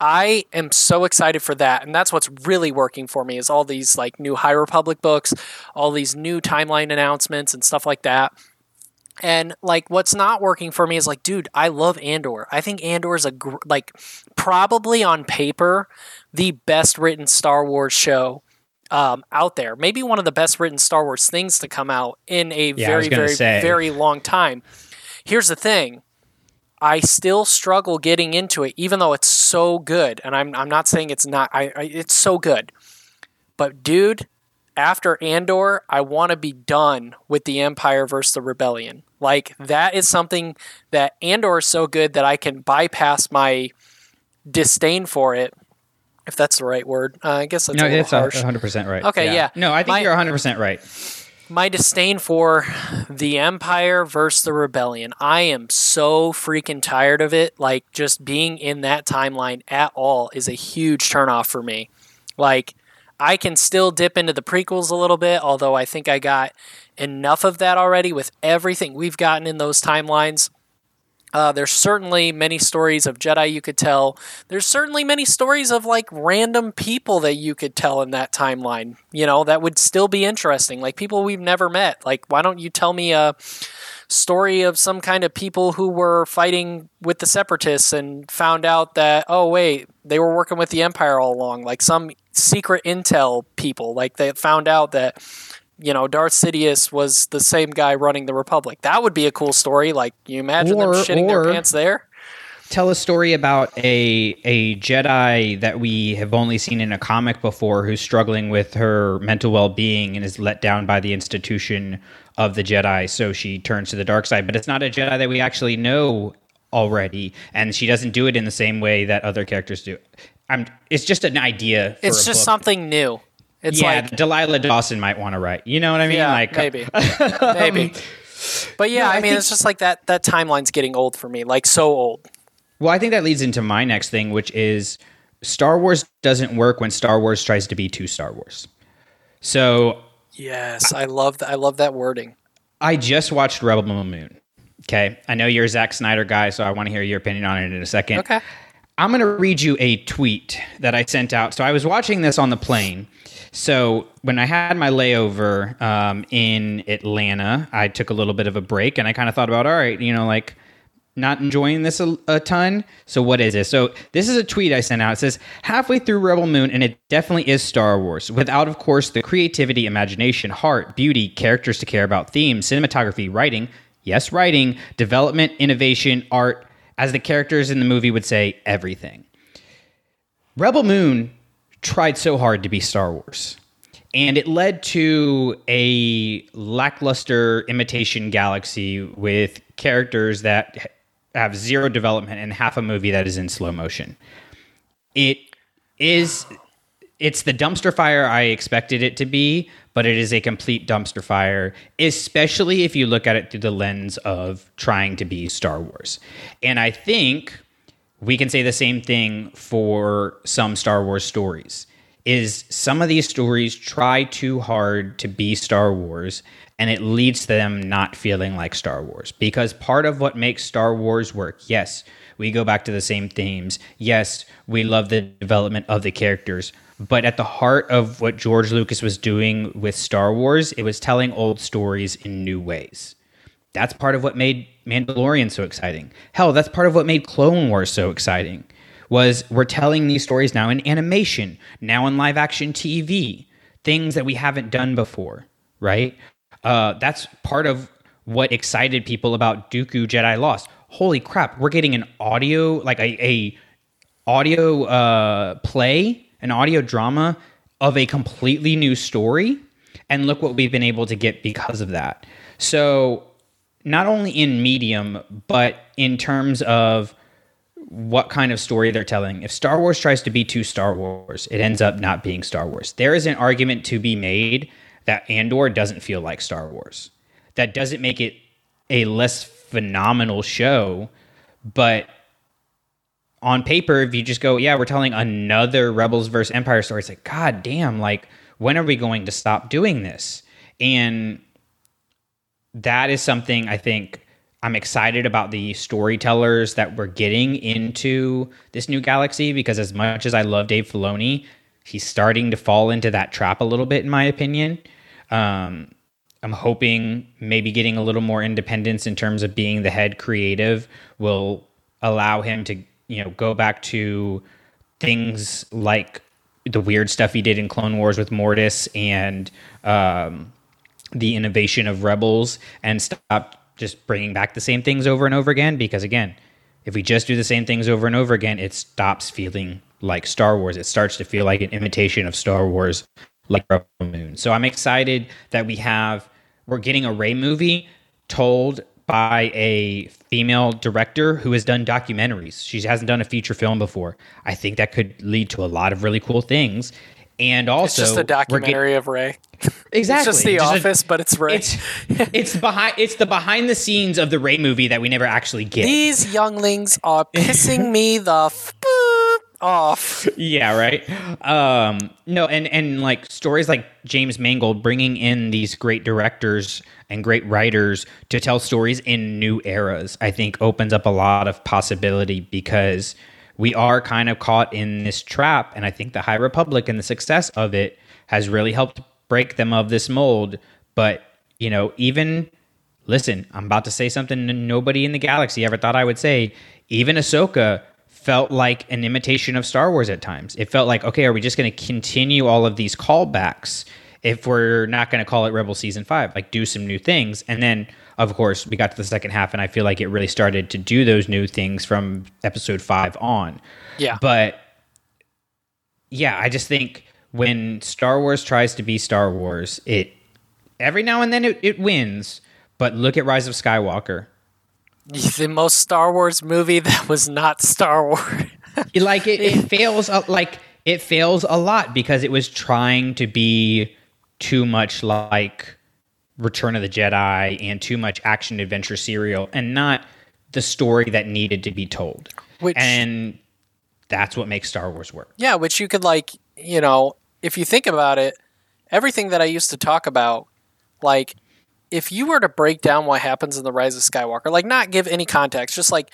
I am so excited for that, and that's what's really working for me is all these like new High Republic books, all these new timeline announcements and stuff like that. And like, what's not working for me is like, dude, I love Andor. I think Andor is a gr- like probably on paper the best written Star Wars show um, out there. Maybe one of the best written Star Wars things to come out in a yeah, very, very, say. very long time. Here's the thing. I still struggle getting into it, even though it's so good. And I'm, I'm not saying it's not. I, I it's so good. But dude, after Andor, I want to be done with the Empire versus the Rebellion. Like that is something that Andor is so good that I can bypass my disdain for it. If that's the right word, uh, I guess that's no, it's hundred percent right. Okay, yeah. yeah. No, I think my, you're hundred percent right. My disdain for the Empire versus the Rebellion. I am so freaking tired of it. Like just being in that timeline at all is a huge turnoff for me. Like I can still dip into the prequels a little bit, although I think I got enough of that already with everything we've gotten in those timelines. Uh, there's certainly many stories of Jedi you could tell. There's certainly many stories of like random people that you could tell in that timeline. You know, that would still be interesting. Like people we've never met. Like, why don't you tell me a story of some kind of people who were fighting with the separatists and found out that, oh, wait, they were working with the Empire all along? Like some secret intel people. Like they found out that you know, Darth Sidious was the same guy running the Republic. That would be a cool story. Like, you imagine or, them shitting their pants there? Tell a story about a a Jedi that we have only seen in a comic before, who's struggling with her mental well being and is let down by the institution of the Jedi, so she turns to the dark side. But it's not a Jedi that we actually know already, and she doesn't do it in the same way that other characters do. I'm, it's just an idea. it's just book. something new. It's yeah, like Delilah Dawson might want to write. You know what I mean? Yeah, like maybe, maybe. But yeah, no, I, I mean, think, it's just like that. That timeline's getting old for me, like so old. Well, I think that leads into my next thing, which is Star Wars doesn't work when Star Wars tries to be too Star Wars. So yes, I love that. I love that wording. I just watched Rebel Moon. Okay, I know you're a Zack Snyder guy, so I want to hear your opinion on it in a second. Okay. I'm going to read you a tweet that I sent out. So I was watching this on the plane so when I had my layover um, in Atlanta, I took a little bit of a break and I kind of thought about, all right, you know, like not enjoying this a, a, ton. So what is this? So this is a tweet I sent out. It says halfway through Rebel Moon, and it definitely is Star Wars. Without, of course, the creativity, imagination, heart, beauty, characters to care about, themes, cinematography, writing. Yes, writing, development, innovation, art. As the characters in the movie would say, everything. Rebel Moon tried so hard to be Star Wars. And it led to a lackluster imitation galaxy with characters that have zero development and half a movie that is in slow motion. It is it's the dumpster fire I expected it to be, but it is a complete dumpster fire, especially if you look at it through the lens of trying to be Star Wars. And I think we can say the same thing for some Star Wars stories. Is some of these stories try too hard to be Star Wars and it leads to them not feeling like Star Wars. Because part of what makes Star Wars work, yes, we go back to the same themes. Yes, we love the development of the characters. But at the heart of what George Lucas was doing with Star Wars, it was telling old stories in new ways. That's part of what made Mandalorian so exciting. Hell, that's part of what made Clone Wars so exciting. Was we're telling these stories now in animation, now in live action TV, things that we haven't done before, right? Uh, that's part of what excited people about Dooku Jedi Lost. Holy crap, we're getting an audio, like a, a audio uh, play, an audio drama of a completely new story. And look what we've been able to get because of that. So, not only in medium, but in terms of what kind of story they're telling. If Star Wars tries to be too Star Wars, it ends up not being Star Wars. There is an argument to be made that Andor doesn't feel like Star Wars. That doesn't make it a less phenomenal show, but on paper, if you just go, yeah, we're telling another Rebels versus Empire story, it's like, God damn, like, when are we going to stop doing this? And that is something I think I'm excited about the storytellers that we're getting into this new galaxy because as much as I love Dave Filoni, he's starting to fall into that trap a little bit, in my opinion. Um, I'm hoping maybe getting a little more independence in terms of being the head creative will allow him to, you know, go back to things like the weird stuff he did in Clone Wars with Mortis and um, the innovation of Rebels and stop just bringing back the same things over and over again. Because again, if we just do the same things over and over again, it stops feeling like Star Wars. It starts to feel like an imitation of Star Wars like Moon. So I'm excited that we have we're getting a Rey movie told by a female director who has done documentaries. She hasn't done a feature film before. I think that could lead to a lot of really cool things. And also, it's just a documentary get- of Rey. Exactly, it's just The just Office, a, but it's Rey. It's, it's behind. It's the behind the scenes of the Rey movie that we never actually get. These younglings are pissing me the f- off. yeah, right. Um, no, and and like stories like James Mangold bringing in these great directors and great writers to tell stories in new eras, I think opens up a lot of possibility because we are kind of caught in this trap, and I think the High Republic and the success of it has really helped break them of this mold. But you know, even listen, I'm about to say something nobody in the galaxy ever thought I would say. Even Ahsoka felt like an imitation of Star Wars at times. It felt like, okay, are we just going to continue all of these callbacks if we're not going to call it Rebel Season 5? Like, do some new things. And then, of course, we got to the second half, and I feel like it really started to do those new things from episode 5 on. Yeah. But, yeah, I just think when Star Wars tries to be Star Wars, it every now and then it, it wins. But look at Rise of Skywalker the most Star Wars movie that was not Star Wars. like it, it fails like it fails a lot because it was trying to be too much like Return of the Jedi and too much action adventure serial and not the story that needed to be told. Which, and that's what makes Star Wars work. Yeah, which you could like, you know, if you think about it, everything that I used to talk about, like if you were to break down what happens in the Rise of Skywalker, like not give any context, just like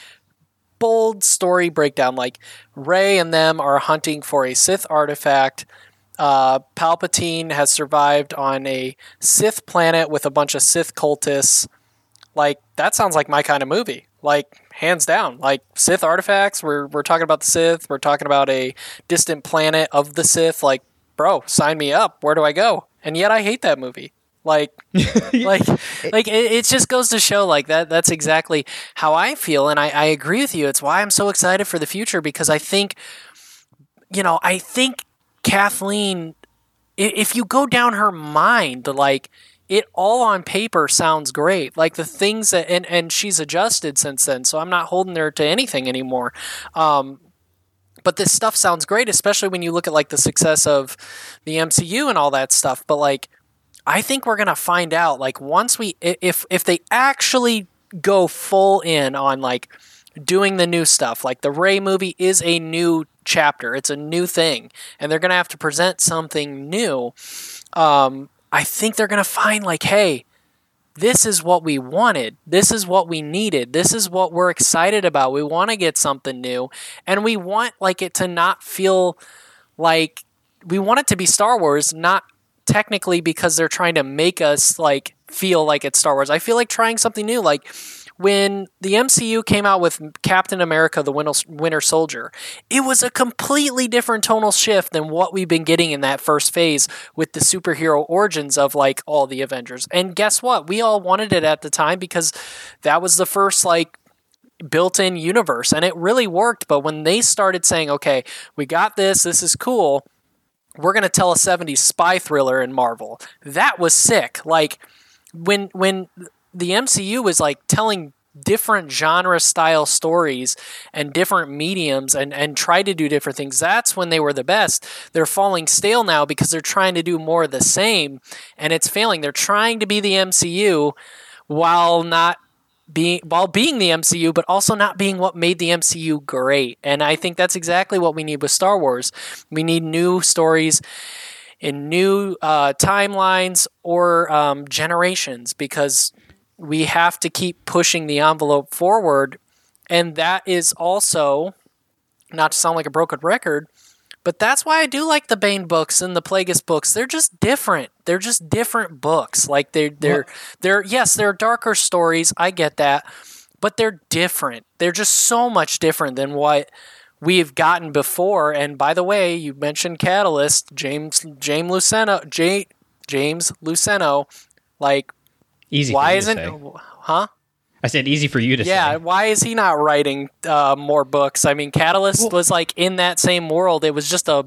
bold story breakdown, like Rey and them are hunting for a Sith artifact. Uh, Palpatine has survived on a Sith planet with a bunch of Sith cultists. Like that sounds like my kind of movie. Like hands down. Like Sith artifacts. We're we're talking about the Sith. We're talking about a distant planet of the Sith. Like, bro, sign me up. Where do I go? And yet I hate that movie. Like, like, like it, it, just goes to show like that. That's exactly how I feel, and I, I agree with you. It's why I'm so excited for the future because I think, you know, I think Kathleen, if you go down her mind, like it all on paper sounds great. Like the things that, and and she's adjusted since then, so I'm not holding her to anything anymore. Um, but this stuff sounds great, especially when you look at like the success of the MCU and all that stuff. But like, I think we're gonna find out like once we if if they actually go full in on like doing the new stuff. Like the Rey movie is a new chapter, it's a new thing, and they're to have to present something new. Um, I think they're to find, like, hey, this is what we wanted. This is what we needed. This is what we're excited about. We want to get something new, and we want like it to not feel like we want it to be Star Wars, not technically because they're trying to make us like feel like it's Star Wars. I feel like trying something new, like when the MCU came out with Captain America the Winter Soldier, it was a completely different tonal shift than what we've been getting in that first phase with the superhero origins of like all the Avengers. And guess what? We all wanted it at the time because that was the first like built-in universe and it really worked, but when they started saying, "Okay, we got this. This is cool." We're going to tell a 70s spy thriller in Marvel. That was sick. Like when when the MCU was like telling different genre style stories and different mediums and, and try to do different things. That's when they were the best. They're falling stale now because they're trying to do more of the same and it's failing. They're trying to be the MCU while not being while being the MCU, but also not being what made the MCU great. And I think that's exactly what we need with Star Wars. We need new stories in new uh, timelines or um, generations because we have to keep pushing the envelope forward. And that is also, not to sound like a broken record, but that's why I do like the Bane books and the Plagueis books. They're just different. They're just different books. Like they're they're they're yes, they're darker stories. I get that, but they're different. They're just so much different than what we've gotten before. And by the way, you mentioned Catalyst, James James Luceno, J, James Luceno, like Easy. Why isn't? Huh? I said easy for you to yeah, say. Yeah, why is he not writing uh, more books? I mean, Catalyst well, was like in that same world. It was just a,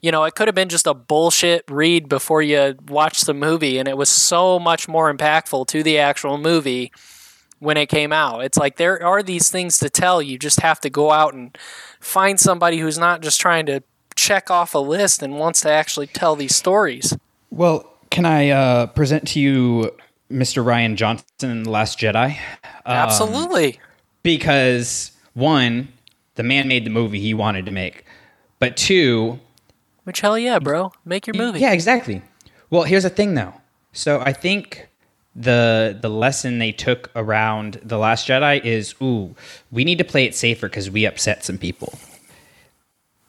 you know, it could have been just a bullshit read before you watch the movie, and it was so much more impactful to the actual movie when it came out. It's like there are these things to tell. You just have to go out and find somebody who's not just trying to check off a list and wants to actually tell these stories. Well, can I uh, present to you Mr. Rian Johnson in The Last Jedi. Um, Absolutely. Because one, the man made the movie he wanted to make, but two, which hell yeah, bro, make your movie. Yeah, exactly. Well, here's the thing though. So I think the the lesson they took around the Last Jedi is, ooh, we need to play it safer because we upset some people.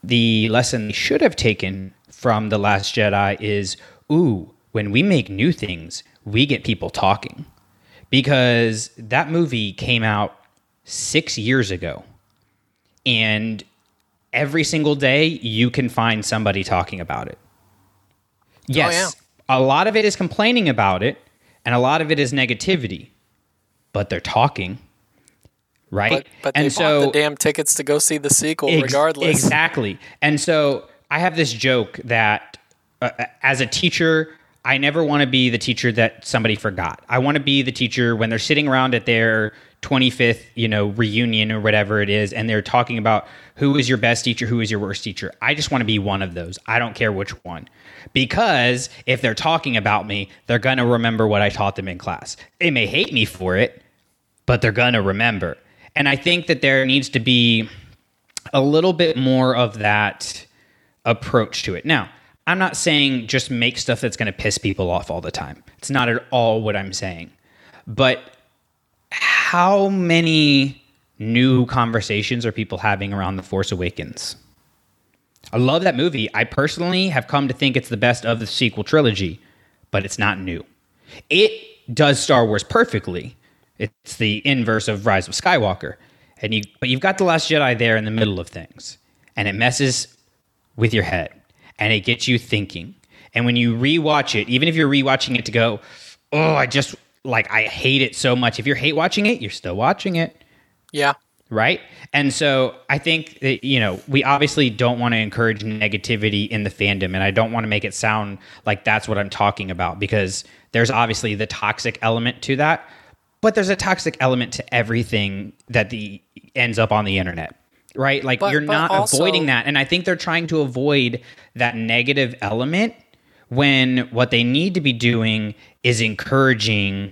The lesson they should have taken from the Last Jedi is, ooh, when we make new things, we get people talking because that movie came out six years ago. And every single day, you can find somebody talking about it. Yes, oh, yeah. a lot of it is complaining about it, and a lot of it is negativity, but they're talking. Right, but, but and so the damn tickets to go see the sequel, ex- regardless. Exactly, and so I have this joke that uh, as a teacher, I never want to be the teacher that somebody forgot. I want to be the teacher when they're sitting around at their 25th, you know, reunion or whatever it is and they're talking about who is your best teacher, who is your worst teacher. I just want to be one of those. I don't care which one. Because if they're talking about me, they're going to remember what I taught them in class. They may hate me for it, but they're going to remember. And I think that there needs to be a little bit more of that approach to it. Now, I'm not saying just make stuff that's going to piss people off all the time. It's not at all what I'm saying. But how many new conversations are people having around The Force Awakens? I love that movie. I personally have come to think it's the best of the sequel trilogy, but it's not new. It does Star Wars perfectly. It's the inverse of Rise of Skywalker. And you but you've got the last Jedi there in the middle of things, and it messes with your head and it gets you thinking. And when you rewatch it, even if you're rewatching it to go, oh, I just like I hate it so much. If you're hate watching it, you're still watching it. Yeah. Right. And so I think that, you know, we obviously don't want to encourage negativity in the fandom. And I don't want to make it sound like that's what I'm talking about because there's obviously the toxic element to that. But there's a toxic element to everything that the ends up on the internet. Right? Like But- you're but not also- avoiding that. And I think they're trying to avoid that negative element when what they need to be doing is encouraging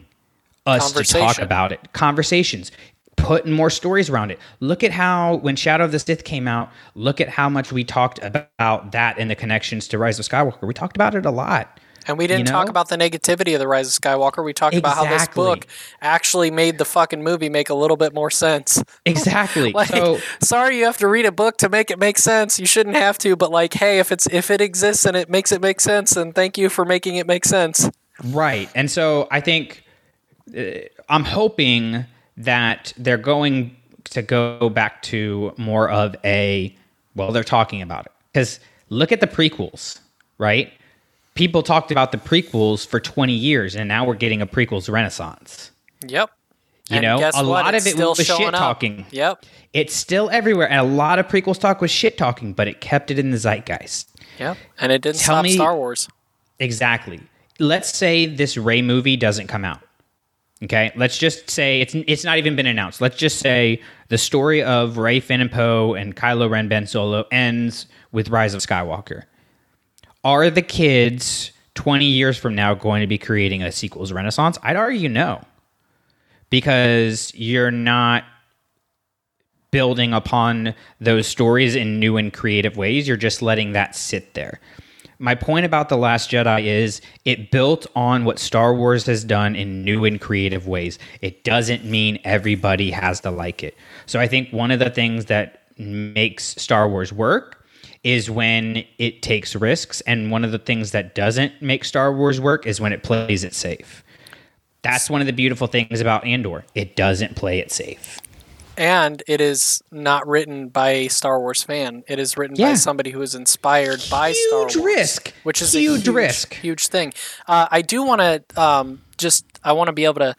us to talk about it. Conversations. Putting more stories around it. Look at how when Shadow of the Sith came out, look at how much we talked about that and the connections to Rise of Skywalker. We talked about it a lot. And we didn't You talk about the negativity of the Rise of Skywalker. We talked about how this book actually made the fucking movie make a little bit more sense. Exactly. Like, so sorry, you have to read a book to make it make sense. You shouldn't have to, but like, hey, if it's if it exists and it makes it make sense, then thank you for making it make sense. Right. And so I think uh, I'm hoping that they're going to go back to more of a, well, they're talking about it. Because look at the prequels, right? People talked about the prequels for 20 years, and now we're getting a prequels renaissance. Yep. You And know, a lot It's of it was shit up. talking. Yep. It's still everywhere, and a lot of prequels talk was shit talking, but it kept it in the zeitgeist. Yep. And it didn't Tell stop me- Star Wars. Exactly. Let's say this Rey movie doesn't come out. Okay, let's just say it's it's not even been announced. Let's just say the story of Rey Finn and Poe and Kylo Ren Ben Solo ends with Rise of Skywalker. Are the kids 20 years from now going to be creating a sequels renaissance? I'd argue no. Because you're not building upon those stories in new and creative ways. You're just letting that sit there. My point about The Last Jedi is it built on what Star Wars has done in new and creative ways. It doesn't mean everybody has to like it. So I think one of the things that makes Star Wars work is when it takes risks. And one of the things that doesn't make Star Wars work is when it plays it safe. That's one of the beautiful things about Andor. It doesn't play it safe. And it is not written by a Star Wars fan. It is written by somebody who is inspired by Star Wars. Huge risk. which is Huge a huge risk. huge thing. Uh, I do want to um, just I want to be able to,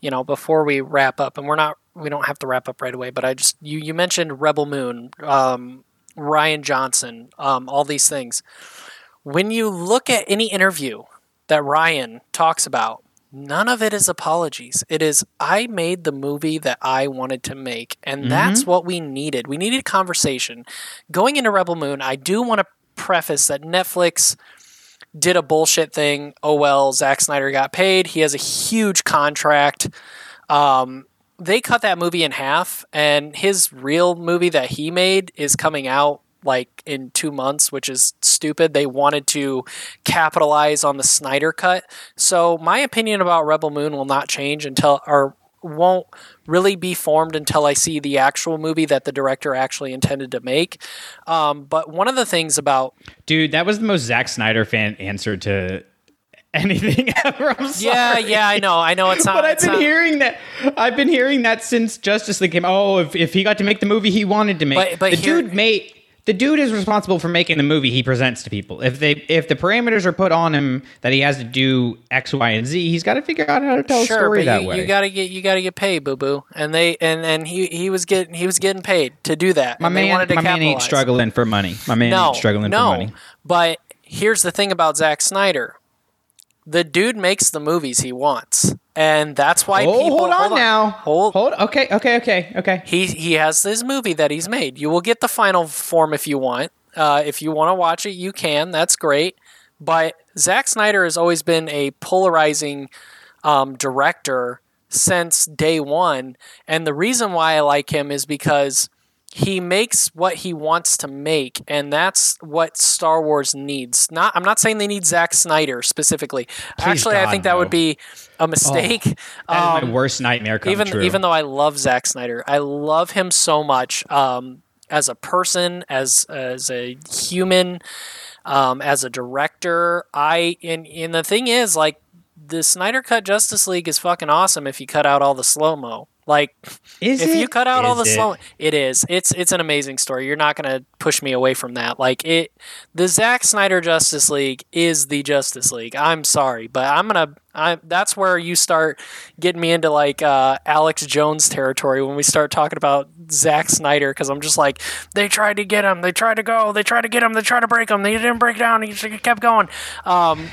you know, before we wrap up, and we're not we don't have to wrap up right away, but I just you you mentioned Rebel Moon, um, Rian Johnson, um, all these things. When you look at any interview that Ryan talks about, none of it is apologies. It is I made the movie that I wanted to make, and that's what we needed. We needed a conversation. Going into Rebel Moon, I do want to preface that Netflix did a bullshit thing. Oh well, Zack Snyder got paid. He has a huge contract. Um, they cut that movie in half, and his real movie that he made is coming out like in two months, which is stupid. They wanted to capitalize on the Snyder cut. So my opinion about Rebel Moon will not change until or won't really be formed until I see the actual movie that the director actually intended to make. Um, but one of the things about Dude, that was the most Zack Snyder fan answer to anything ever. Yeah, yeah, I know, I know it's not. But I've been not- hearing that. I've been hearing that since Justice League came. Oh, if, if he got to make the movie he wanted to make, But- but the here- dude made. The dude is responsible for making the movie he presents to people. If they if the parameters are put on him that he has to do X, Y, and Z, he's got to figure out how to tell a story that you, way. you gotta get you gotta get paid, boo boo. And they and and he he was getting he was getting paid to do that. my man, wanted to my man ain't struggling for money. My man No, ain't struggling no. for money. But here's the thing about Zack Snyder: the dude makes the movies he wants, and that's why Oh, people hold on now. Hold. Hold. Okay, okay, okay, okay. He he has this movie that he's made. You will get the final form if you want. Uh, if you want to watch it, you can. That's great. But Zack Snyder has always been a polarizing um, director since day one, and the reason why I like him is because he makes what he wants to make, and that's what Star Wars needs. Not, I'm not saying they need Zack Snyder specifically. Actually, I think that no. would be a mistake. That is Um, my worst nightmare come even true. even though I love Zack Snyder, I love him so much um, as a person, as as a human, um, as a director. I and and the thing is, like the Snyder Cut Justice League is fucking awesome if you cut out all the slow mo. Like is if it? you cut out all the it? slow, it is. It's it's an amazing story. You're not gonna push me away from that. Like it, the Zack Snyder Justice League is the Justice League. I'm sorry, but I'm gonna. I that's where you start getting me into like uh, Alex Jones territory when we start talking about Zack Snyder because I'm just like they tried to get him, they tried to go, they tried to get him, they tried to break him, they didn't break down, he just kept going. Um,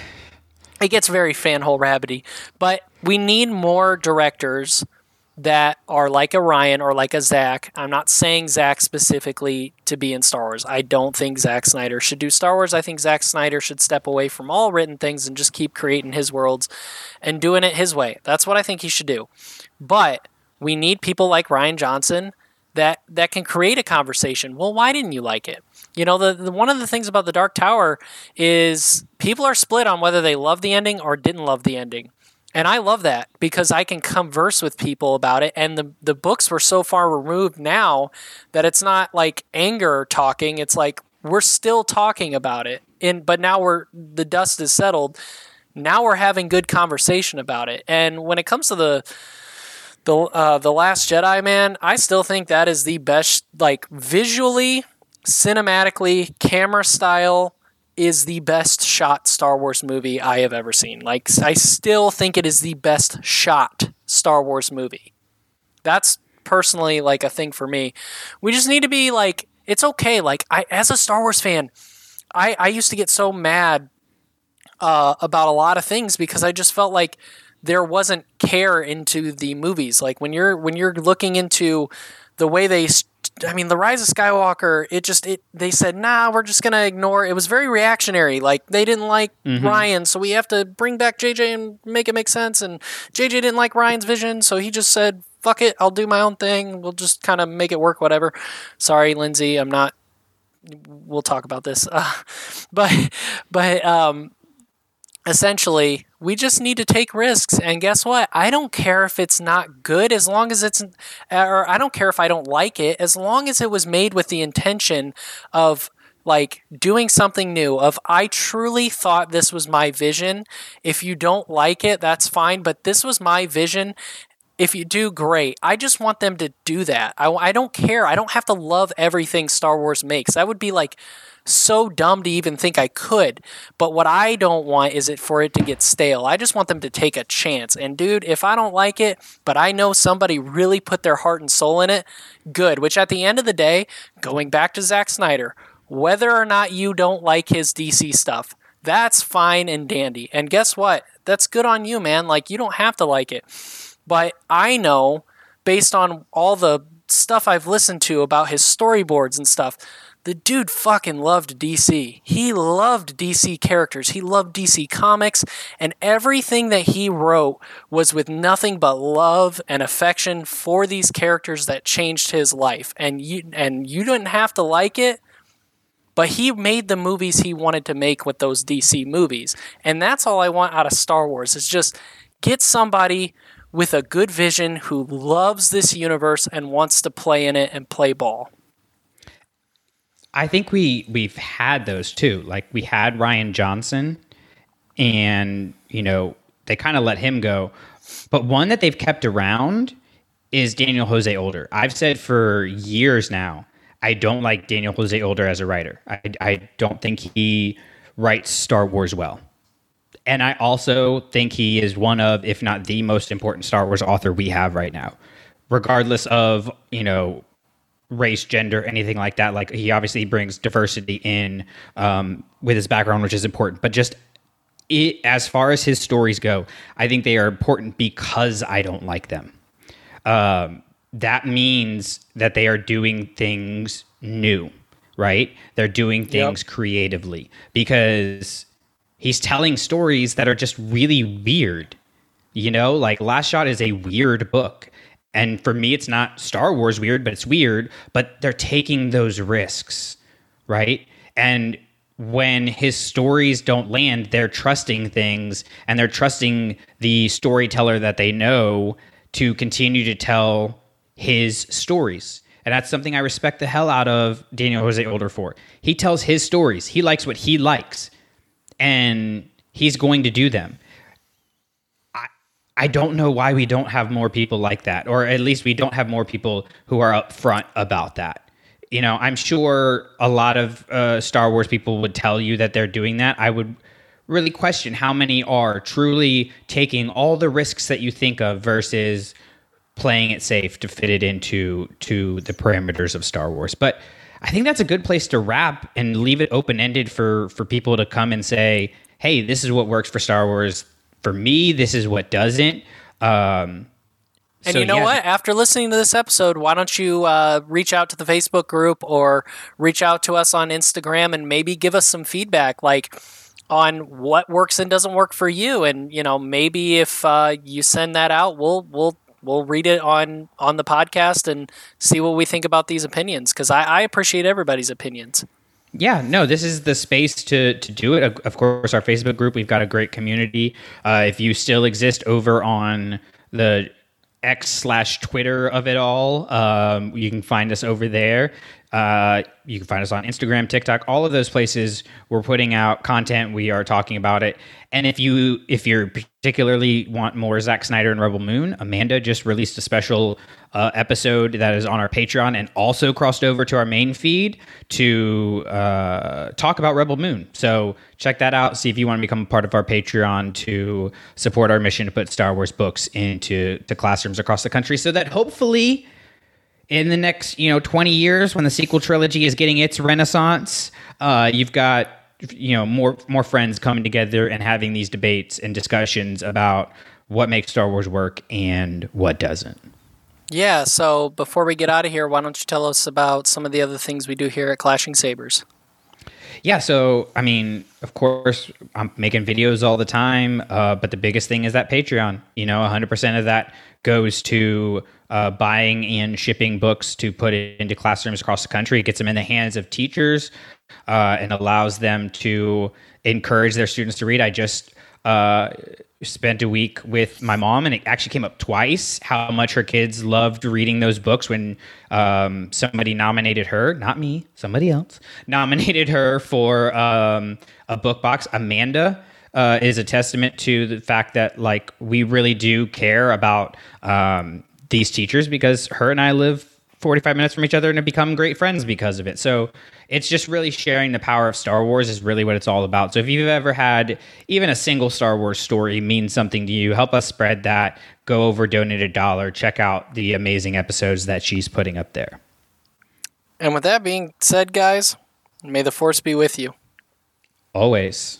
it gets very fanhole rabbity, but we need more directors that are like a Rian or like a Zach. I'm not saying Zach specifically to be in Star Wars. I don't think Zack Snyder should do Star Wars. I think Zack Snyder should step away from all written things and just keep creating his worlds and doing it his way. That's what I think he should do. But we need people like Rian Johnson that that can create a conversation. Well, why didn't you like it? You know, the, the, one of the things about the Dark Tower is people are split on whether they love the ending or didn't love the ending. And I love that because I can converse with people about it. And the, the books were so far removed now that it's not like anger talking. It's like we're still talking about it. And but now we're the dust is settled. Now we're having good conversation about it. And when it comes to the the uh, the Last Jedi, man, I still think that is the best, like visually, cinematically, camera style is the best shot Star Wars movie I have ever seen. Like, I still think it is the best shot Star Wars movie. That's personally like a thing for me. We just need to be like, it's okay. Like, I, as a Star Wars fan, I, I used to get so mad uh, about a lot of things because I just felt like there wasn't care into the movies. Like when you're when you're looking into the way they I mean, the Rise of Skywalker, it just it they said, "Nah, we're just going to ignore." It was very reactionary. Like they didn't like mm-hmm. Rian, so we have to bring back JJ and make it make sense and JJ didn't like Rian's vision, so he just said, "Fuck it, I'll do my own thing. We'll just kind of make it work whatever." Sorry, Lindsay, I'm not we'll talk about this. Uh, but but um essentially we just need to take risks. And guess what? I don't care if it's not good as long as it's or i don't care if i don't like it as long as it was made with the intention of like doing something new of i truly thought this was my vision. If you don't like it that's fine but this was my vision. If you do great. I just want them to do that. I, I don't care. I don't have to love everything star wars makes. That would be like so dumb to even think I could. But what I don't want is it for it to get stale. I just want them to take a chance. And dude, if I don't like it, but I know somebody really put their heart and soul in it, good. Which at the end of the day, going back to Zack Snyder, whether or not you don't like his DC stuff, that's fine and dandy. And guess what? That's good on you, man. Like you don't have to like it. But I know based on all the stuff I've listened to about his storyboards and stuff the dude fucking loved DC. He loved DC characters. He loved DC comics, and everything that he wrote was with nothing but love and affection for these characters that changed his life. And you and you didn't have to like it, but he made the movies he wanted to make with those DC movies. And that's all I want out of Star Wars is just get somebody with a good vision who loves this universe and wants to play in it and play ball. I think we we've had those too. Like we had Rian Johnson, and you know they kind of let him go. But one that they've kept around is Daniel Jose Older. I've said for years now, I don't like Daniel Jose Older as a writer. I, I don't think he writes Star Wars well. And I also think he is one of, if not the most important Star Wars author we have right now. Regardless of, you know, race, gender, anything like that. Like he obviously brings diversity in um, with his background, which is important. But just it, as far as his stories go, I think they are important because I don't like them. Um, that means that they are doing things new, right? They're doing things yep. creatively because he's telling stories that are just really weird. You know, like Last Shot is a weird book and for me, it's not Star Wars weird, but it's weird. But they're taking those risks, right? And when his stories don't land, they're trusting things and they're trusting the storyteller that they know to continue to tell his stories. And that's something I respect the hell out of Daniel Jose Older for. He tells his stories. He likes what he likes. And he's going to do them. I don't know why we don't have more people like that, or at least we don't have more people who are upfront about that. You know, I'm sure a lot of uh, Star Wars people would tell you that they're doing that. I would really question how many are truly taking all the risks that you think of versus playing it safe to fit it into to the parameters of Star Wars. But I think that's a good place to wrap and leave it open ended for for people to come and say, "Hey, this is what works for Star Wars for me, this is what doesn't. Um, And So, you know yeah. what? After listening to this episode, why don't you uh, reach out to the Facebook group or reach out to us on Instagram and maybe give us some feedback, like on what works and doesn't work for you. And you know, maybe if uh, you send that out, we'll we'll we'll read it on on the podcast and see what we think about these opinions because I, I appreciate everybody's opinions. Yeah, no, this is the space to to do it. Of- course, our Facebook group, we've got a great community. Uh, if you still exist over on the X slash Twitter of it all, um, you can find us over there. Uh, you can find us on Instagram, TikTok, all of those places. We're putting out content. We are talking about it. And if you if you're particularly want more Zack Snyder and Rebel Moon, Amanda just released a special uh, episode that is on our Patreon and also crossed over to our main feed to uh, talk about Rebel Moon. So check that out. See if you want to become a part of our Patreon to support our mission to put Star Wars books into to classrooms across the country, so that hopefully in the next you know 20 years when the sequel trilogy is getting its renaissance uh, you've got you know more more friends coming together and having these debates and discussions about what makes star wars work and what doesn't Yeah. So before we get out of here, why don't you tell us about some of the other things we do here at Clashing Sabers? yeah so i mean of course i'm making videos all the time uh, but the biggest thing is that patreon you know 100% of that goes to uh, buying and shipping books to put into classrooms across the country it gets them in the hands of teachers uh, and allows them to encourage their students to read i just uh, spent a week with my mom, and it actually came up twice how much her kids loved reading those books when um, somebody nominated her, not me, somebody else, nominated her for um, a book box. Amanda uh, is a testament to the fact that like we really do care about um, these teachers because her and I live 45 minutes from each other and have become great friends because of it. So it's just really sharing the power of Star Wars is really what it's all about. So if you've ever had even a single Star Wars story mean something to you, help us spread that. Go over, donate a dollar, check out the amazing episodes that she's putting up there. And with that being said, guys, may the force be with you. Always.